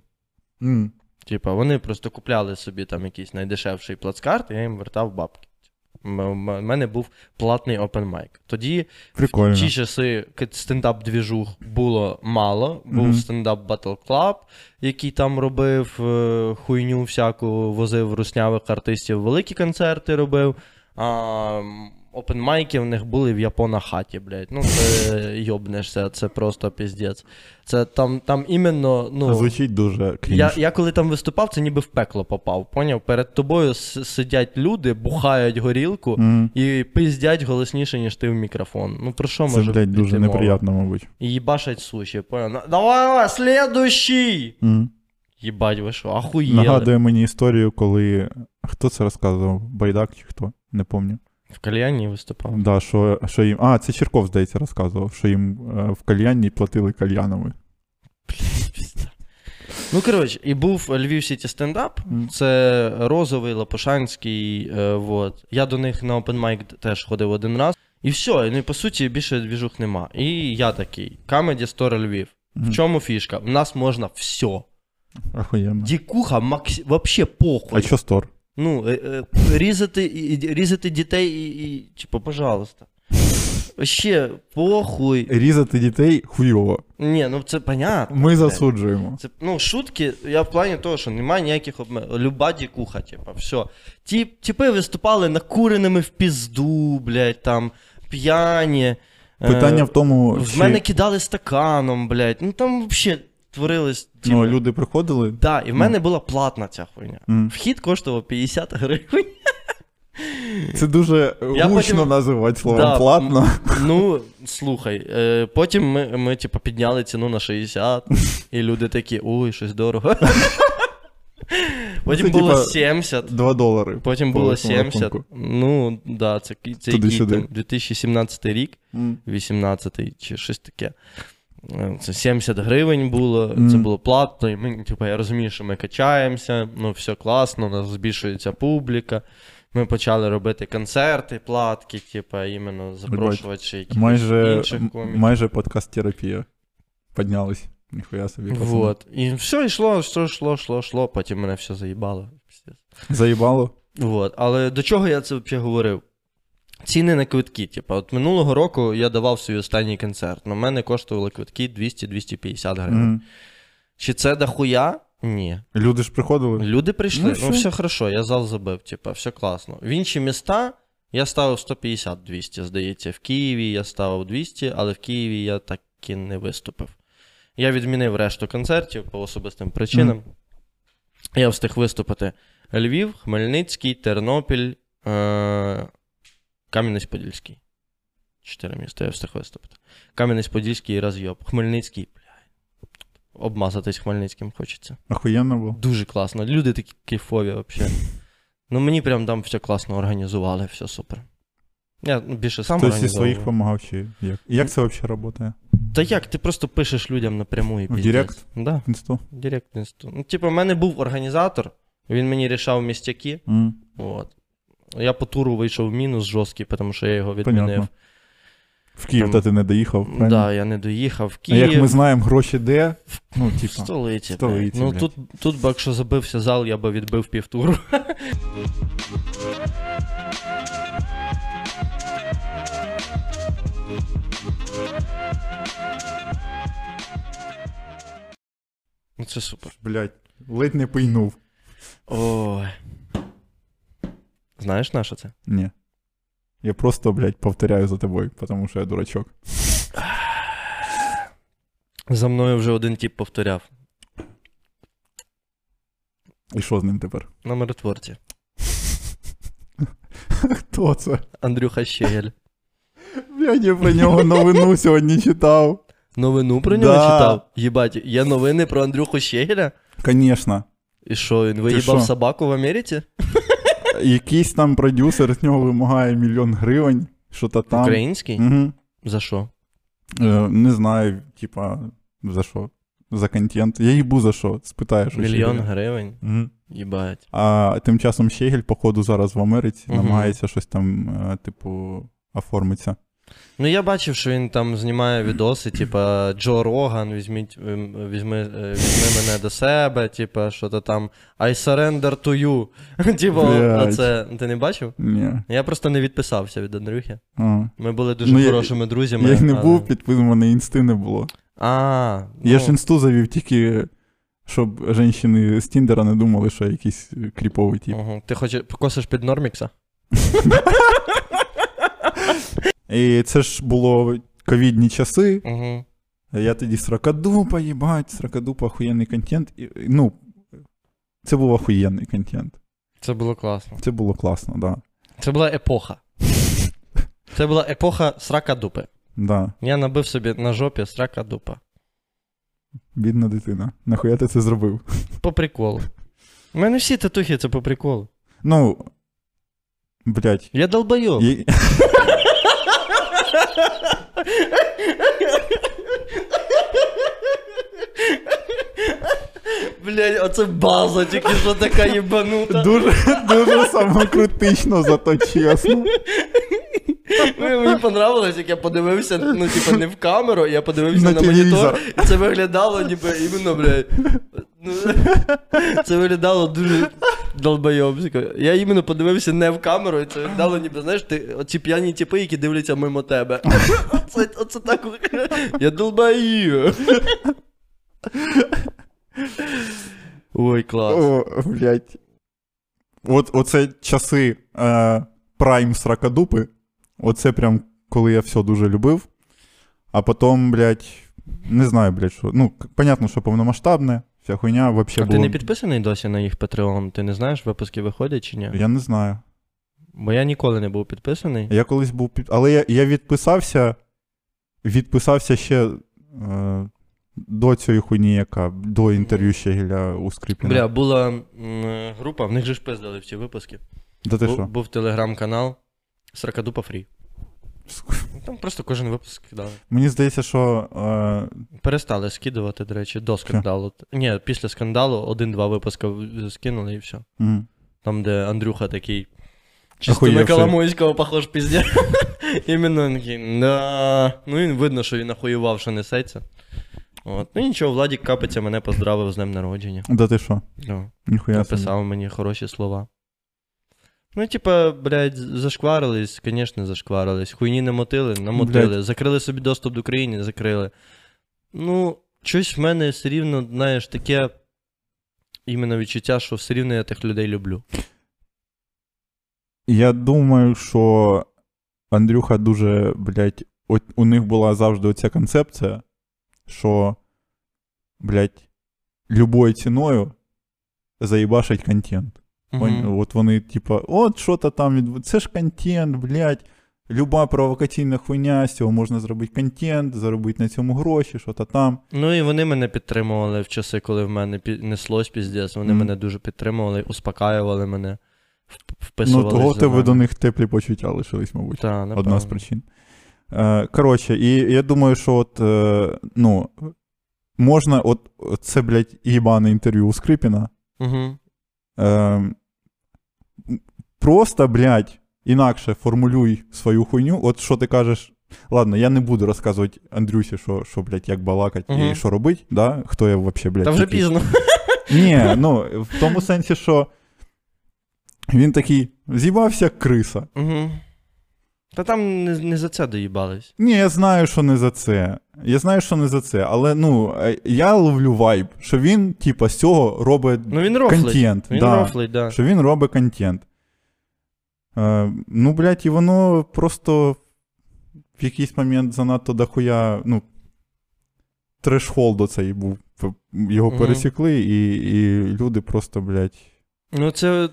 М. Типа, вони просто купляли собі там якийсь найдешевший плацкарт, і я їм вертав бабки. У мене був платний open mic. Тоді Прикольно. в ті часи стендап двіжух було мало. Був Мгм. стендап Battle Club, який там робив е, хуйню всяку, возив руснявих артистів, великі концерти робив. А опенмайки в них були в Япона хаті, блядь. Ну, це [LAUGHS] йобнешся, це просто піздець. Це там, там іменно, ну. Звучить дуже крінж. Я, я коли там виступав, це ніби в пекло попав. Поняв? Перед тобою сидять люди, бухають горілку Мгм. і пиздять голосніше, ніж ти в мікрофон. Ну про що Це, може блядь, дуже мова? неприємно, мабуть. І їбашать суші, поняв? Давай, давай, следующий! М. Їбать, ви що, ахуєли. Нагадує мені історію, коли. Хто це розказував? Байдак чи хто? Не пам'ятаю. В кальянні виступав. Да, що, що їм. А, це Черков, здається, розказував, що їм е, в кальянні платили кальянами. Ну, коротше, і був Львів Сіті стендап. Це Розовий, Лопушанський. Е, вот. Я до них на Open Mic теж ходив один раз. І все, ну і по суті більше двіжух нема. І я такий. Comedy Store Львів. В чому фішка? В нас можна все. Охуєнно. Дікуха, макс... вообще похуй. А що стор? Ну, е, е, різати, різати дітей і, і. Типу, пожалуйста. Ще похуй. Різати дітей хуйово. Ні, ну це понятно. Ми засуджуємо. Це, ну, шутки, я в плані того, що немає ніяких обмежень. Люба дікуха, типа, все. Ті, типи виступали накуреними в пізду, блядь, там, п'яні. Е, Питання в тому, В чи мене кидали стаканом, блядь. Ну там взагалі творились. ну, типу, люди приходили. Да, і в мене була платна ця хуйня. М. Вхід коштував 50 гривень. Це дуже Я гучно потім- називати словом Да, платно. Ну, слухай, е, потім ми, ми типу, підняли ціну на 60, і люди такі, ой, щось дорого. Потім це, було типа, 70. 2 долари. Потім було великому 70. рахунку. Ну, да, це, це який там 2017 рік, М. 18 чи щось таке. Це 70 гривень було, Мгм. це було платно, і ми, типу, я розумію, що ми качаємося, ну все класно, у нас збільшується публіка. Ми почали робити концерти, платки, типу, іменно запрошувати ще якихось Майже, інших коміків. майже подкаст-терапія. Піднялись. Ніхуя собі. Вот. І все йшло, все йшло, йшло, йшло, потім мене все заїбало. Заїбало. Вот. Але до чого я це взагалі говорив? Ціни на квитки. Типу, от минулого року я давав свій останній концерт. На мене коштували квитки 200-250 гривень. Мгм. Чи це дохуя? Ні. Люди ж приходили. Люди прийшли, Ну, ну, все. хорошо, я зал забив, типу, все класно. В інші міста я ставив 150-200, здається. В Києві я ставив 200, але в Києві я так і не виступив. Я відмінив решту концертів по особистим причинам. Я встиг виступити Львів, Хмельницький, Тернопіль, е- Кам'янець-Подільський. Чотири міста я встиг виступити. Кам'янець-Подільський і Разйоб. Хмельницький, блядь. Обмазатись Хмельницьким хочеться. Охуєнно було. Дуже класно. Люди такі кайфові взагалі. Ну мені прям там все класно організували, все супер. Я ну, більше сам Хтось із своїх допомагав чи як? Як це взагалі працює? Та як, ти просто пишеш людям напряму і піздець. Direct? Да, Інсту? Direct Інсту. Ну, типу, в мене був організатор, він мені рішав містяки. М, От. Я по туру вийшов в мінус жорсткий, тому що я його відмінив. Понятно. В Київ та ти не доїхав, Так, да, я не доїхав в А Київ. як ми знаємо, гроші де? Ну, В столиці. в столиці. Ну тут, тут би, якщо забився зал, я би відбив півтуру. Ну це супер. Блять, ледь не пийнув. Ой. Знаєш на що це? Ні. Я просто, блядь, повторяю за тобою, тому що я дурачок. За мною вже один тип повторяв. І що з ним тепер? На миротворці. Хто це? Андрюха Щегель. Блядь, я про нього новину сьогодні читав. Новину про нього Да. читав? Єбать, є новини про Андрюху Щегеля? Звісно. І що, він що? виїбав собаку в Америці? Якийсь там продюсер з нього вимагає мільйон гривень, що то там. Український? Угу. За що? Е, не знаю, типа, за що? За контент. Я їбу за що, спитаєш. Мільйон гривень? Угу. Їбать. А тим часом Щегель, походу, зараз в Америці угу. намагається щось там, е, типу, оформитися. Ну, я бачив, що він там знімає відоси, типа Джо Роган, візьміть, ем, візьми, е, візьми мене до себе, типа, що то там I surrender to you. [LAUGHS] Типа, оце. Ти не бачив? Ні. Я просто не відписався від Андрюхи. А. Ми були дуже Ну, я- хорошими друзями. Я не але- був підписаний, мене інсти не було. А, Я ну, ж інсту завів тільки, щоб жінки з Тіндера не думали, що я якийсь кріповий тип. Угу. Ти хочеш покосиш під Нормікса? [LAUGHS] І це ж було ковідні часи. Угу. Я тоді сракадупа, їбать, сракадупа, охуєнний контент. І, ну, це був охуєнний контент. Це було класно. Це було класно, да. Це була епоха. Це була епоха срака дупи. да. Я набив собі на жопі срака дупа. Бідна дитина. Нахуя ти це зробив? По приколу. У мене всі татухи це по приколу. Ну, блядь. Я долбойоб. І... [LAUGHS] Блять, оце база, тільки що така їбанута. Дуже, дуже самокритично, зато чесно. Мені мені понравилось, як я подивився, ну, типа, не в камеру, я подивився На на, монітор, і це виглядало, ніби іменно, блядь. Ну, це виглядало дуже долбойобсько. Я іменно подивився не в камеру, і це виглядало, ніби, знаєш, ти, оці п'яні тіпи, які дивляться мимо тебе. Оце, оце так. Я долбою. Ой, клас. О, блядь. От, оце часи е, прайм сракадупи. Оце прям, коли я все дуже любив. А потім, блядь, не знаю, блядь, що. Ну, понятно, що повномасштабне, вся хуйня вообще А було... ти не підписаний досі на їх Patreon? Ти не знаєш, випуски виходять чи ні? Я не знаю. Бо я ніколи не був підписаний. Я колись був під. Але я, я відписався. Відписався ще е, до цієї хуйні, яка до інтерв'ю Щегеля у Скрипіна. Бля, була м, група, в них же ж пиздили в ці випуски. Да ти Бу- що? Був телеграм-канал Сракадупа Фрі. Там просто кожен випуск кидали. Мені здається, що. Е, Перестали скидувати, до речі, до скандалу. Ні, після скандалу один-два випуска скинули і все. м, Там, де Андрюха такий. Чисто на Коломойського похож піздя. [LAUGHS] Іменно він такий, да. Ну, він видно, що він охуював, що несеться. От. Ну нічого, Владік Капиця мене поздравив з днем народження. да ти що? Ну, Ніхуя написав мені хороші слова. Ну, типа, блядь, зашкварились, звісно, зашкварились. Хуйні не мотили, намотили. Блядь. Закрили собі доступ до країни, закрили. Ну, щось в мене все рівно, знаєш, таке іменно відчуття, що все рівно я тих людей люблю. Я думаю, що Андрюха дуже, блядь, от у них була завжди оця концепція, що, блядь, любою ціною заїбашить контент. Мгм. От вони, типа, от що то там від... Це ж контент, блядь. Люба провокаційна хуйня, з цього можна зробити контент, заробити на цьому гроші, що то там. Ну і вони мене підтримували в часи, коли в мене неслось піздець. Вони Мгм. мене дуже підтримували, успокаювали мене, вп- Ну, вписували. того тебе до них теплі почуття лишились, мабуть. Та, Одна з причин. Е, коротше, і я думаю, що от, е, ну, можна, от, це, блядь, їбане інтерв'ю у Скрипіна. Угу. М, просто, блядь, інакше формулюй свою хуйню. От що ти кажеш. Ладно, я не буду розказувати Андрюсі, що, що блядь, як балакать угу. і що робить, да? хто я взагалі, блядь. Та вже такий. пізно. [LAUGHS] Ні, ну, в тому сенсі, що він такий з'їбався криса. Угу. Та там не, не за це доїбались. Ні, я знаю, що не за це. Я знаю, що не за це, але ну, е, я ловлю вайб, що він, типа, з цього робить Ну він рофлить. контент. Він да, рофлить, да. Що він робить контент. Е, ну, блядь, і воно просто в якийсь момент занадто дохуя, ну, threshold оцей був. Його Мгм. пересікли, і, і люди просто, блядь, Ну, це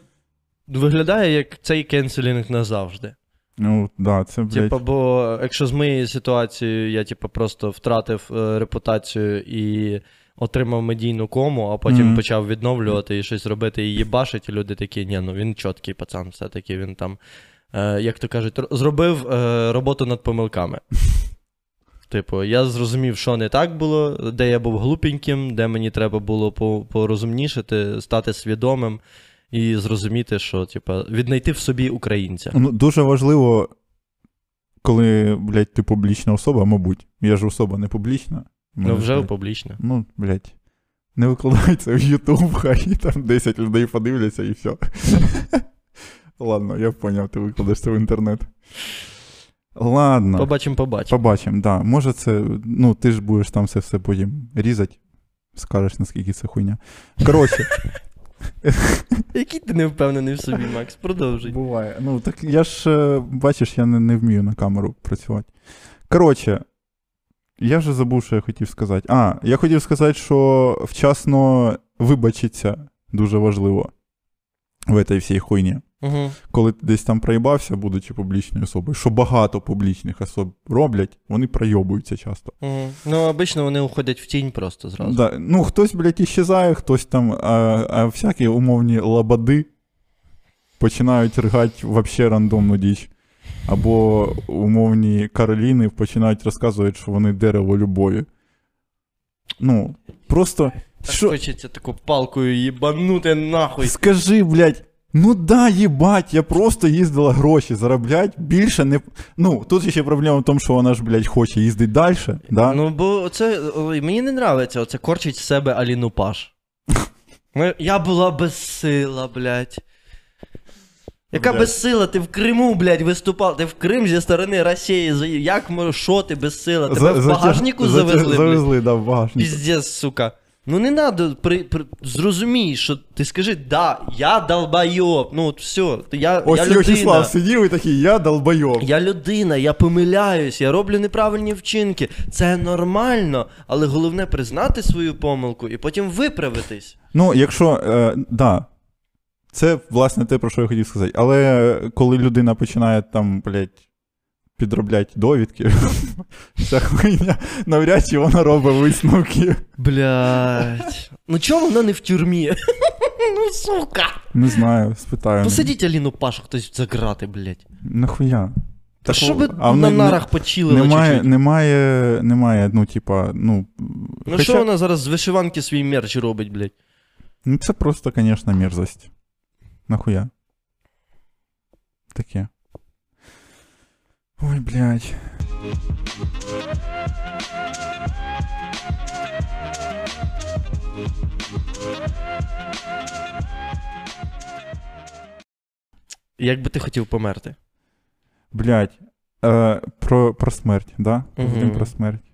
виглядає як цей canceling назавжди. Ну, да, це, блядь. Типа, бо якщо з моєю ситуацією я типа, просто втратив е, репутацію і отримав медійну кому, а потім Мгм. почав відновлювати і щось робити і їбашить, і люди такі, ні, ну він чіткий пацан, все-таки він там, е, як то кажуть, р- зробив е, роботу над помилками. [LAUGHS] Типу, я зрозумів, що не так було, де я був глупеньким, де мені треба було по- порозумнішити, стати свідомим і зрозуміти, що, типа, віднайти в собі українця. Ну, дуже важливо, коли, блядь, ти публічна особа, мабуть. Я ж особа не публічна. Ну, вже ж, публічно. Ну, блядь. Не викладай це в YouTube, [LAUGHS] хай там 10 людей подивляться і все. [LAUGHS] Ладно, я поняв, ти викладеш це в інтернет. Ладно. Побачимо, побачимо. Побачимо, да. Може, це. Ну, ти ж будеш там все все потім різати. Скажеш, наскільки це хуйня. Коротше, [LAUGHS] Який ти не впевнений в собі, Макс? Продовжуй. буває. Ну, так я ж, е, бачиш, я не, не вмію на камеру працювати. Коротше, я вже забув, що я хотів сказати. А, я хотів сказати, що вчасно вибачиться дуже важливо в цій хуйні. Угу. Коли ти десь там проїбався, будучи публічною особою, що багато публічних особ роблять, вони пройобуються часто. Угу. Ну, обично вони уходять в тінь просто зразу. Да, ну, хтось, блядь, іщезає, хтось там, а, а всякі умовні лабади починають ригати вообще рандомну діч. Або умовні Кароліни починають розказувати, що вони дерево любові. Ну, просто. Так Що? хочеться таку палкою їбанути нахуй. Скажи, блядь, ну да, їбать, я просто їздила гроші зароблять, більше не. Ну, тут ще проблема в тому, що вона ж, блядь, хоче їздити далі. Да? Ну, бо це ой, мені не нравиться, оце корчить з себе Аліну Паш. [LAUGHS] Я була безсила, блядь. Яка безсила? Ти в Криму, блядь, виступав. Ти в Крим зі сторони Росії. Як що ти безсила? Тебе За- в багажнику затяг- завезли, блядь? Завезли, да, в багажнику. Піздець, сука. Ну не надо, при, при, зрозумій, що ти скажи, да, я долбойоб. Ну, от все, я, Ось я людина. сидів і такий, я долбойоб. Я людина, я помиляюсь, я роблю неправильні вчинки. Це нормально, але головне признати свою помилку і потім виправитись. Ну, якщо, е, да, це, власне, те, про що я хотів сказати. Але коли людина починає там, блядь, підробляти довідки, [LAUGHS] ця хуйня, навряд чи вона робить висновки. Блять. Ну чого вона не в тюрмі? [LAUGHS] Ну, сука. Не знаю, спитаю. Посадіть Аліну Пашу хтось за грати, блять. Нахуя? Та Так, що ви а на нарах почилили Немає, чуть-чуть? немає, немає, ну, типа, ну. Ну що вона зараз з вишиванки свій мерч робить, блять? Ну, це просто, звісно, мерзость. Нахуя? Таке. Ой, блядь. Як би ти хотів померти? Блядь. Е, про, про смерть, да? Поговоримо про смерть.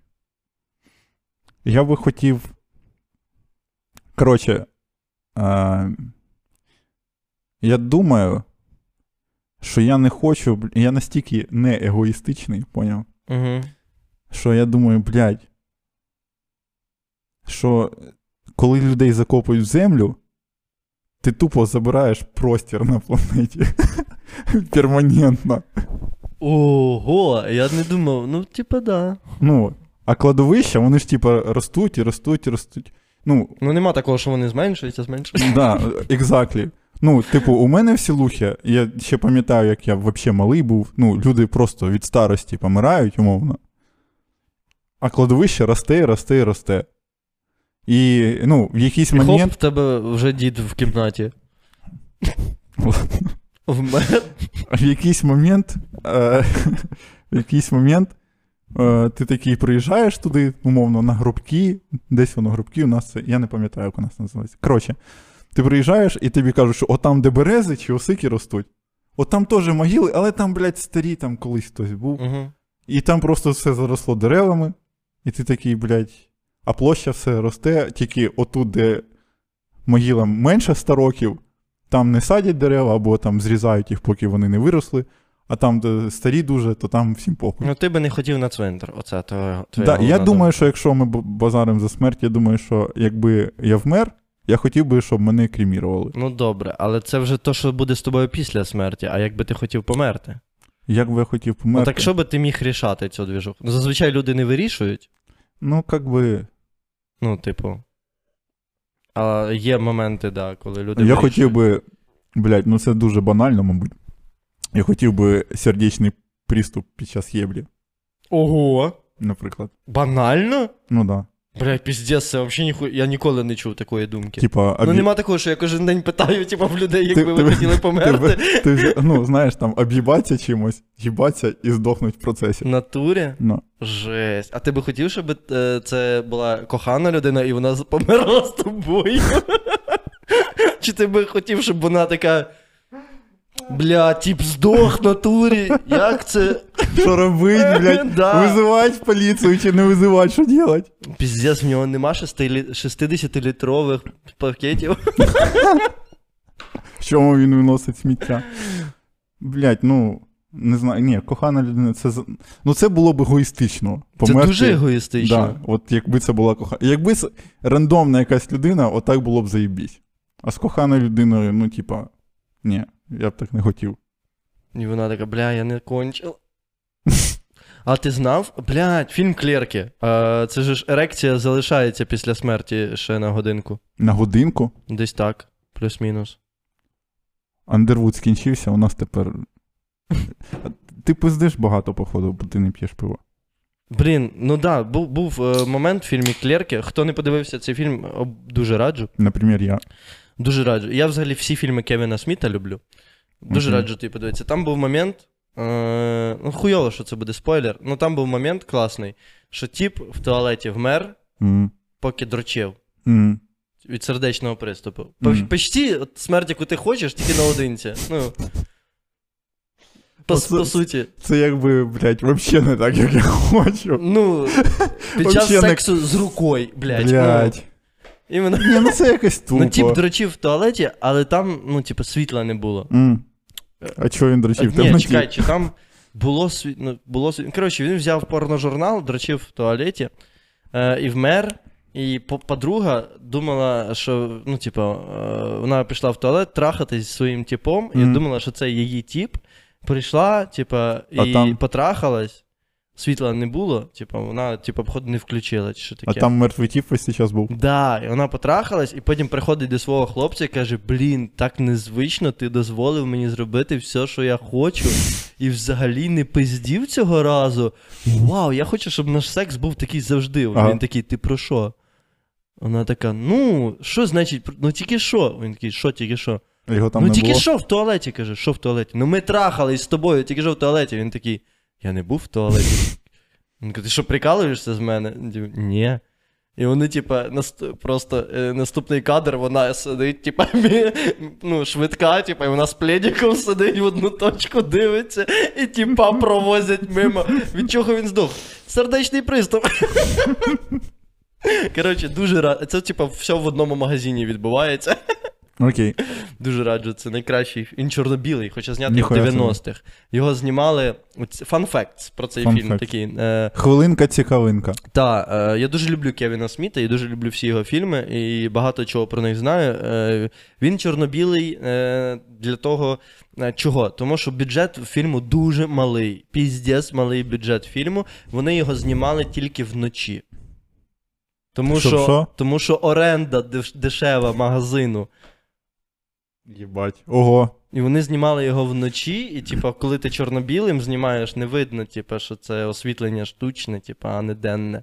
Я би хотів. Коротше. Е, я думаю, що я не хочу. Я настільки не егоїстичний, поняв? Угу. Що я думаю, блядь. Що коли людей закопують в землю, ти тупо забираєш простір на планеті. [LAUGHS] Перманентно. Ого, я не думав. Ну, типа, да. Ну, а кладовища, вони ж типа ростуть і ростуть і ростуть. Ну, Ну нема такого, що вони зменшуються, зменшуються. да, exactly. Ну, типу, у мене в Сілухі, я ще пам'ятаю, як я взагалі малий був. Ну, люди просто від старості помирають, умовно. А кладовище росте, росте, і росте. І, ну, в якийсь І хоп, в тебе вже дід в кімнаті. Вмер. в якийсь момент, е, в якийсь момент е, ти такий приїжджаєш туди, умовно, на грубки, десь воно грубки, у нас це, я не пам'ятаю, як у нас називається. Коротше, ти приїжджаєш і тобі кажуть, що отам, де берези чи осики ростуть, от там теж могили, але там, блядь, старі, там колись хтось був. Угу. І там просто все заросло деревами, і ти такий, блядь, а площа все росте, тільки отут, де могилам менше 100 років, там не садять дерева, або там зрізають їх, поки вони не виросли. А там, де старі дуже, то там всім похуй. Ну, ти би не хотів на цвинтар. Оце твоя. твоя Да, я думаю, що якщо ми базаримо за смерть, я думаю, що якби я вмер, я хотів би, щоб мене кремірували. Ну добре, але це вже то, що буде з тобою після смерті, а якби ти хотів померти. Як би я хотів померти. Ну так що би ти міг рішати цю двіжуху? Ну, зазвичай люди не вирішують. Ну, як би. Ну, типу. А є моменти, да, коли люди. Я вирішують. хотів би. Блядь, ну це дуже банально, мабуть. Я хотів би сердечний приступ під час єблі, Ого! наприклад. Банально? Ну да. Бля, піздець, це взагалі ніхуя. Я ніколи не чув такої думки. Типа, Ну нема такого, що я кожен день питаю, типу, в людей, Ти- якби ви ти- хотіли померти. ти, вже- ну, знаєш, там об'їбатися чимось, їбатися і здохнуть в процесі. В натурі? Ну. Жесть. А ти би хотів, щоб е, це була кохана людина і вона померла з тобою? [LAUGHS] Чи ти би хотів, щоб вона така. Бля, тип здох в натурі. Як це? Що робить, блядь? [LAUGHS] Да. Визивати поліцію чи не визивати, що робити? Піздець, в нього нема 60-літрових пакетів. В чому він виносить сміття? Блядь, ну. Не знаю, ні, кохана людина, це ну це було б егоїстично. Це дуже егоїстично. Да, от якби це була кохана. Якби це рандомна якась людина, отак було б заєбісь. А з коханою людиною, ну, типа, ні, я б так не хотів. І вона така, бля, я не кончила. А ти знав? Блядь, фільм Клерки. А, це ж ерекція залишається після смерті ще на годинку. На годинку Десь так, плюс-мінус. Андервуд скінчився, у нас тепер. [LAUGHS] Ти пиздиш багато, походу, бо ти не п'єш пиво. Блін, ну да, був, був е, момент в фільмі Клерки. Хто не подивився цей фільм, дуже раджу. Наприклад, я. Дуже раджу. Я взагалі всі фільми Кевіна Сміта люблю. Дуже Мгм. раджу тобі подивитися. Там був момент. Е, ну, хуйово, що це буде спойлер. Ну там був момент класний, що тіп в туалеті вмер, М. поки дрочив. М. Від сердечного приступу. Почти от смерть, яку ти хочеш, тільки наодинці. Ну. По, Оце- по суті. Це якби, блядь, взагалі не так, як я хочу. Ну, [LAUGHS] під час Вообще не- сексу з рукою, блядь. Блядь. Ну, іменно. Ні, ну це якось тупо. Ну, тіп дрочив в туалеті, але там, ну, типу, світла не було. М. А чого він дрочив? Ні, чекай, чи там було світ... ну, було. Коротше, він взяв порножурнал, дрочив в туалеті е, і вмер. І подруга думала, що ну, типу, е, вона пішла в туалет трахатись зі своїм типом, і думала, що це її тіп. Прийшла, типу, і там- потрахалась. Світла не було, типу, вона, типу, походу, не включила, чи що таке. А там мертвий тіп весь час був. Да, і вона потрахалась, і потім приходить до свого хлопця і каже: Блін, так незвично, ти дозволив мені зробити все, що я хочу, і взагалі не пиздів цього разу. Вау, я хочу, щоб наш секс був такий завжди. Ага. Він такий, ти про що? Вона така: ну, що значить, ну тільки що? Він такий, що тільки що? Його там ну не тільки було. що в туалеті, каже, що в туалеті? Ну ми трахались з тобою, тільки що в туалеті. Він такий, я не був в туалеті. Він каже, ти що прикалуєшся з мене? Ні. І вони, типа, наст... просто е, наступний кадр, вона сидить, типа, [LAUGHS] ну, швидка, типа, і вона з пледиком сидить в одну точку, дивиться, і типа провозять мимо. Від чого він здох? Сердечний приступ. [LAUGHS] Коротше, дуже рад. Це, типа, все в одному магазині відбувається. Окей. Дуже раджу, це найкращий. Він чорно-білий, хоча знятий в 90-х. Його знімали. Фан факт про цей Fun фільм fact. такий. Е, Хвилинка цікавинка. та, е, я дуже люблю Кевіна Сміта і дуже люблю всі його фільми, і багато чого про них знаю. Е, він чорно-білий е, для того, чого? Тому що бюджет фільму дуже малий. Піздець малий бюджет фільму. Вони його знімали тільки вночі. Тому Що, що, що? тому що оренда деш- дешева магазину. Єбать. Ого. І вони знімали його вночі, і, типа, коли ти чорно-білим знімаєш, не видно, типа, що це освітлення штучне, типа, а не денне.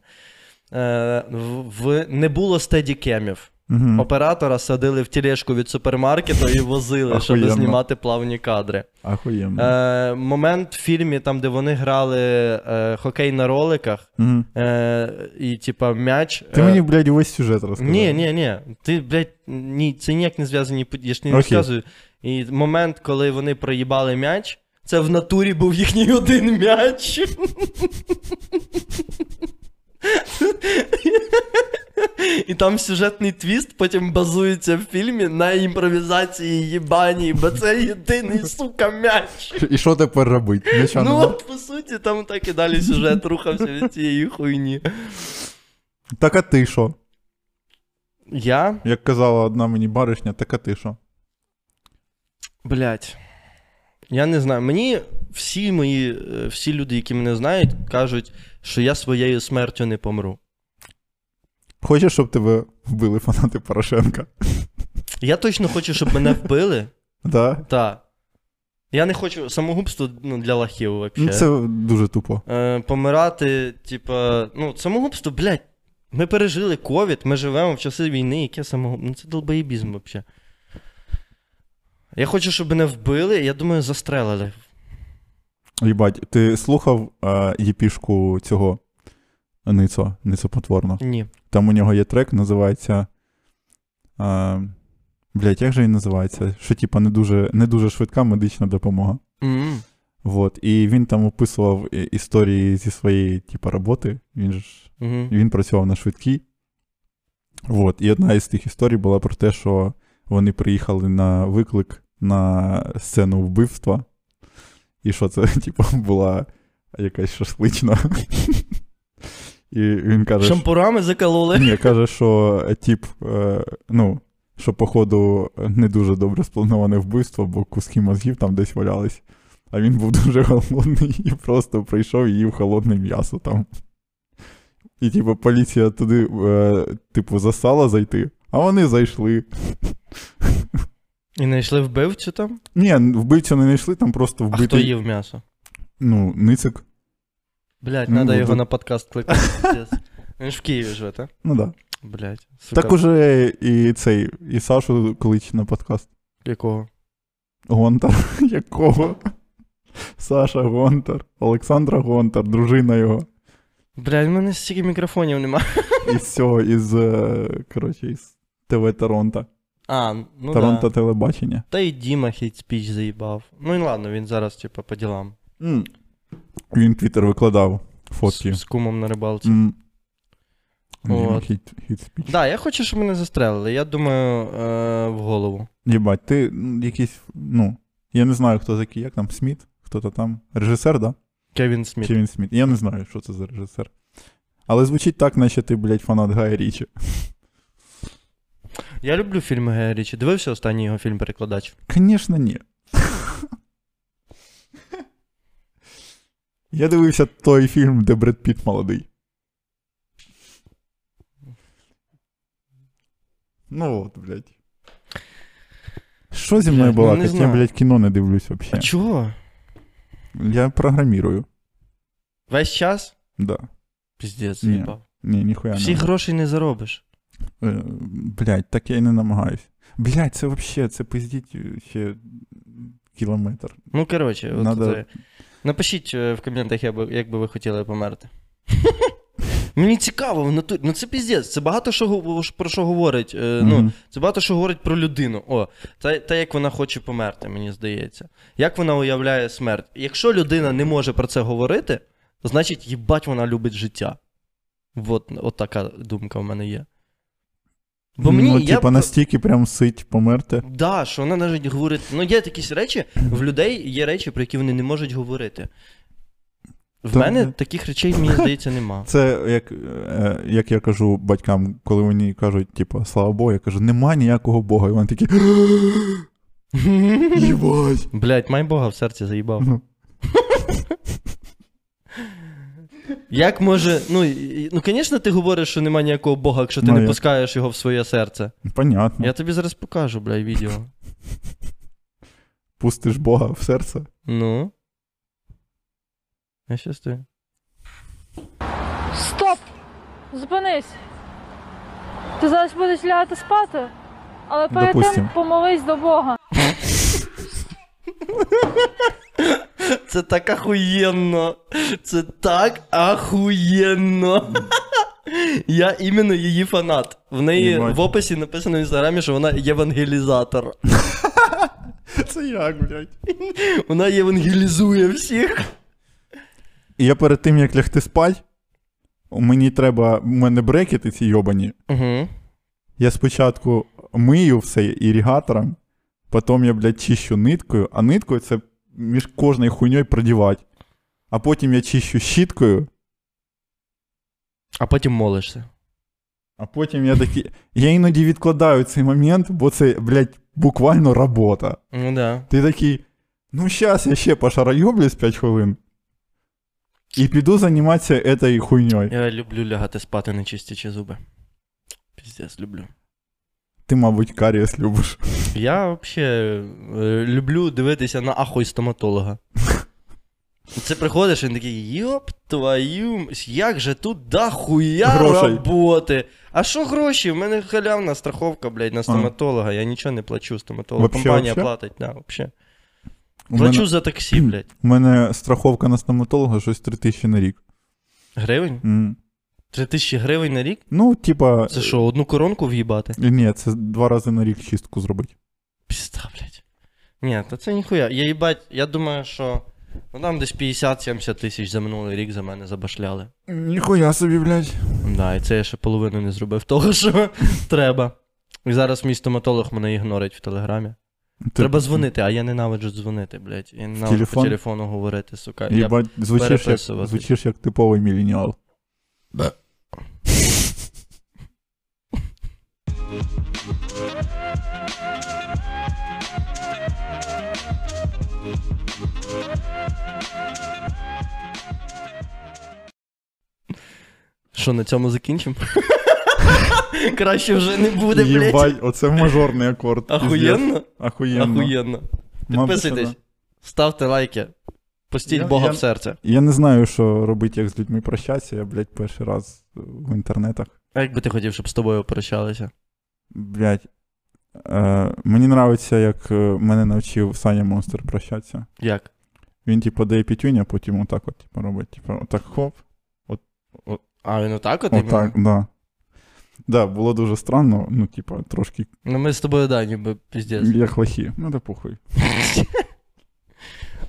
Е, в, в- не було стедікемів. Угу. Оператора садили в тележку від супермаркету і возили, щоб знімати плавні кадри. Ахуєнно. Е, момент в фільмі, там, де вони грали е, хокей на роликах, Угу. е, і, типа, м'яч. Ти е, мені, блядь, увесь сюжет розказав. ні, ні, ні. Ти, блядь, ні, це ніяк не зв'язані події, я ж не розказую. І момент, коли вони проїбали м'яч, це в натурі був їхній один м'яч. І там сюжетний твіст потім базується в фільмі на імпровізації їбаній, бо це єдиний, сука, м'яч. І що тепер робити? Нічого Ну от, по суті, там так і далі сюжет рухався від цієї хуйні. Так а ти що? Я, Як казала одна мені баришня, так а ти що? блядь, я не знаю. Мені всі мої, е, всі люди, які мене знають, кажуть, що я своєю смертю не помру. Хочеш, щоб тебе вбили фанати Порошенка? Я точно хочу, щоб мене вбили. Да? Так. Я не хочу самогубство ну, для лахів Ну, вообще. це дуже тупо. Е, помирати, типа, ну, самогубство, блядь. Ми пережили ковід, ми живемо в часи війни, яке самогубство. Ну це долбоєбізм вообще. Я хочу, щоб мене вбили, я думаю, застрелили. Їбать, ти слухав е, єпішку цього Ницо, Ницо Потворно? Ні. Там у нього є трек, називається. Е, блять, як же він називається? Що, типа, не дуже, не дуже швидка медична допомога. м Вот. І він там описував історії зі своєї, типа, роботи. Він ж Угу. він працював на швидкій. Вот. І одна із тих історій була про те, що вони приїхали на виклик на сцену вбивства. І що це, [LAUGHS] типу, була якась шашлична. І він каже. Шампурами закололи. Ні, каже, що е, тип, е, ну, що, походу, не дуже добре сплановане вбивство, бо куски мозгів там десь валялись. А він був [LAUGHS] дуже голодний і просто прийшов і їв холодне м'ясо там. І, типу, поліція туди, е, типу, засала зайти, а вони зайшли. І знайшли вбивцю там? Ні, вбивцю не знайшли, там просто А хто їв м'ясо? Ну, ницик. Блядь, Ну, треба його на подкаст кликати. Він ж в Києві живе, так? Ну да. Блядь. Сука. Так уже і цей, і Сашу клич на подкаст. Якого? Гонтар. [LAUGHS] Якого? Саша Гонтар, Олександра Гонтар, дружина його. Блядь, в мене стільки мікрофонів нема. Із цього, із, е, коротше, із ТВ Торонто. А, ну Торонто да. телебачення. Та і Діма hate speech заїбав. Ну і ладно, він зараз, типа, по ділам. М. Він твіттер викладав фотки. З, з кумом на рибалці. М. От. Да, я хочу, щоб мене застрелили. Я думаю, е, в голову. Єбать, ти якийсь, ну, я не знаю, хто такий, як там, Сміт? Хто-то там. Режисер, да? Кевін Сміт. Чи він Сміт? Я не знаю, що це за режисер. Але звучить так, наче ти, блядь, фанат Гая Річі. Я люблю фільми Гая Річі. Дивився останній його фільм Перекладач. Звісно, ні. Я дивився той фільм, де Бред Піт молодий. Ну от, блядь. Що зі мною Блядь, ну, була? не Я, блядь, кіно не дивлюсь А взагалі. чого? Я програмірую. Весь час? Да. Піздець, заїбав. Ні, ніхуя не. Всіх грошей не заробиш. Е, Блядь, так я й не намагаюсь. Блядь, це взагалі, це пиздіть ще кілометр. Ну, коротше, от Надо- це. Напишіть е, в коментах, як би, ви хотіли померти. [LAUGHS] Мені цікаво, в натурі. Ну це піздець, це багато що про що говорить. Е, ну, Мгм. Це багато що говорить про людину. О, та, та як вона хоче померти, мені здається. Як вона уявляє смерть. Якщо людина не може про це говорити, то значить, їбать, вона любить життя. От, от така думка в мене є. Бо мені ну, типа, б- настільки прям сить померти. Да, що вона навіть говорить. Ну, є якісь речі, в людей є речі, про які вони не можуть говорити. В Та, мене таких речей, мені [LAUGHS] здається, нема. Це як, е, як я кажу батькам, коли вони кажуть, типу, слава Богу, я кажу, нема ніякого Бога. І вони такі. Блять, май Бога в серці заїбав. [LAUGHS] Як може. Ну, і- ну, звісно, ти говориш, що нема ніякого Бога, якщо ти Ну, не пускаєш його в своє серце. понятно. Я тобі зараз покажу, бля, відео. Пустиш Бога в серце. Ну. Я щас ти. Стоп! Зупинись! Ти зараз будеш лягати спати, але перед Допустим. тим помолись до Бога. [LAUGHS] Це так ахуєнно. Це так ахуєнно. [LAUGHS] Я іменно її фанат. В неї в описі написано в інстаграмі, що вона євангелізатор. [LAUGHS] Це як, блядь? Вона євангелізує всіх. І я перед тим, як лягти спать, мені треба, у мене брекети ці йобані. Угу. Я спочатку мию все ірігатором, потім я, блядь, чищу ниткою, а ниткою це між кожною хуйньою продівати. А потім я чищу щіткою, А потім молишся. а потім я такий. Я іноді відкладаю цей момент, бо це, блядь, буквально робота. Ну да. Ти такий, ну щас я ще пошарайоблюсь 5 хвилин. І піду займатися этой хуйньою. Я люблю лягати спати, не чистячи зуби. Піздець, люблю. Ти, мабуть, карієс любиш. Я взагалі люблю дивитися на ахуй стоматолога. Це приходиш, він такий, йоп твою, як же тут дохуя Грошей. роботи. А що гроші? У мене халявна страховка, блядь, на стоматолога. Я нічого не плачу стоматологу. Вообще, Компанія вообще? платить, да, вообще. Плачу мене, за таксі, блядь. [CLEARS THROAT] у мене страховка на стоматолога щось 3 тисячі на рік. Гривень? М. Три тисячі гривень на рік? Ну, типа. Це що, одну коронку в'їбати? Ні, це два рази на рік чистку зробити. Пізда, блядь. Ні, то це ніхуя. Я їбать, я думаю, що ну там десь 50-70 тисяч за минулий рік за мене забашляли. Ніхуя собі, блядь. Да, і це я ще половину не зробив того, [LAUGHS] що треба. І зараз мій стоматолог мене ігнорить в телеграмі. Треба дзвонити, а я ненавиджу дзвонити, блядь. Я ненавиджу телефон? по телефону говорити, сука. Єбать, звучиш як, звучиш як типовий міленіал. Що, на цьому закінчимо? [LAUGHS] Краще вже не буде, блядь. Єбать, оце мажорний акорд. Ахуєнно? Ахуєнно. Ахуєнно. Підписуйтесь, ставте лайки, пустіть Я- Бога я- в серце. Я не знаю, що робити, як з людьми прощатися. Я, блядь, перший раз в інтернетах. А як би ти хотів, щоб з тобою прощалися? Блядь. Е, мені подобається, як е, мене навчив Саня Монстр прощатися. Як? Він, типу, дає пітюню, а потім отак от, типу, робить. Типу, отак хоп, А він отак от? отак, іменно? да. Да, було дуже странно, ну, типу, трошки Ну ми з тобою, да, ніби піздець. як лохи. Ну, да похуй. [LAUGHS]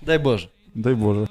Дай Боже. Дай Боже.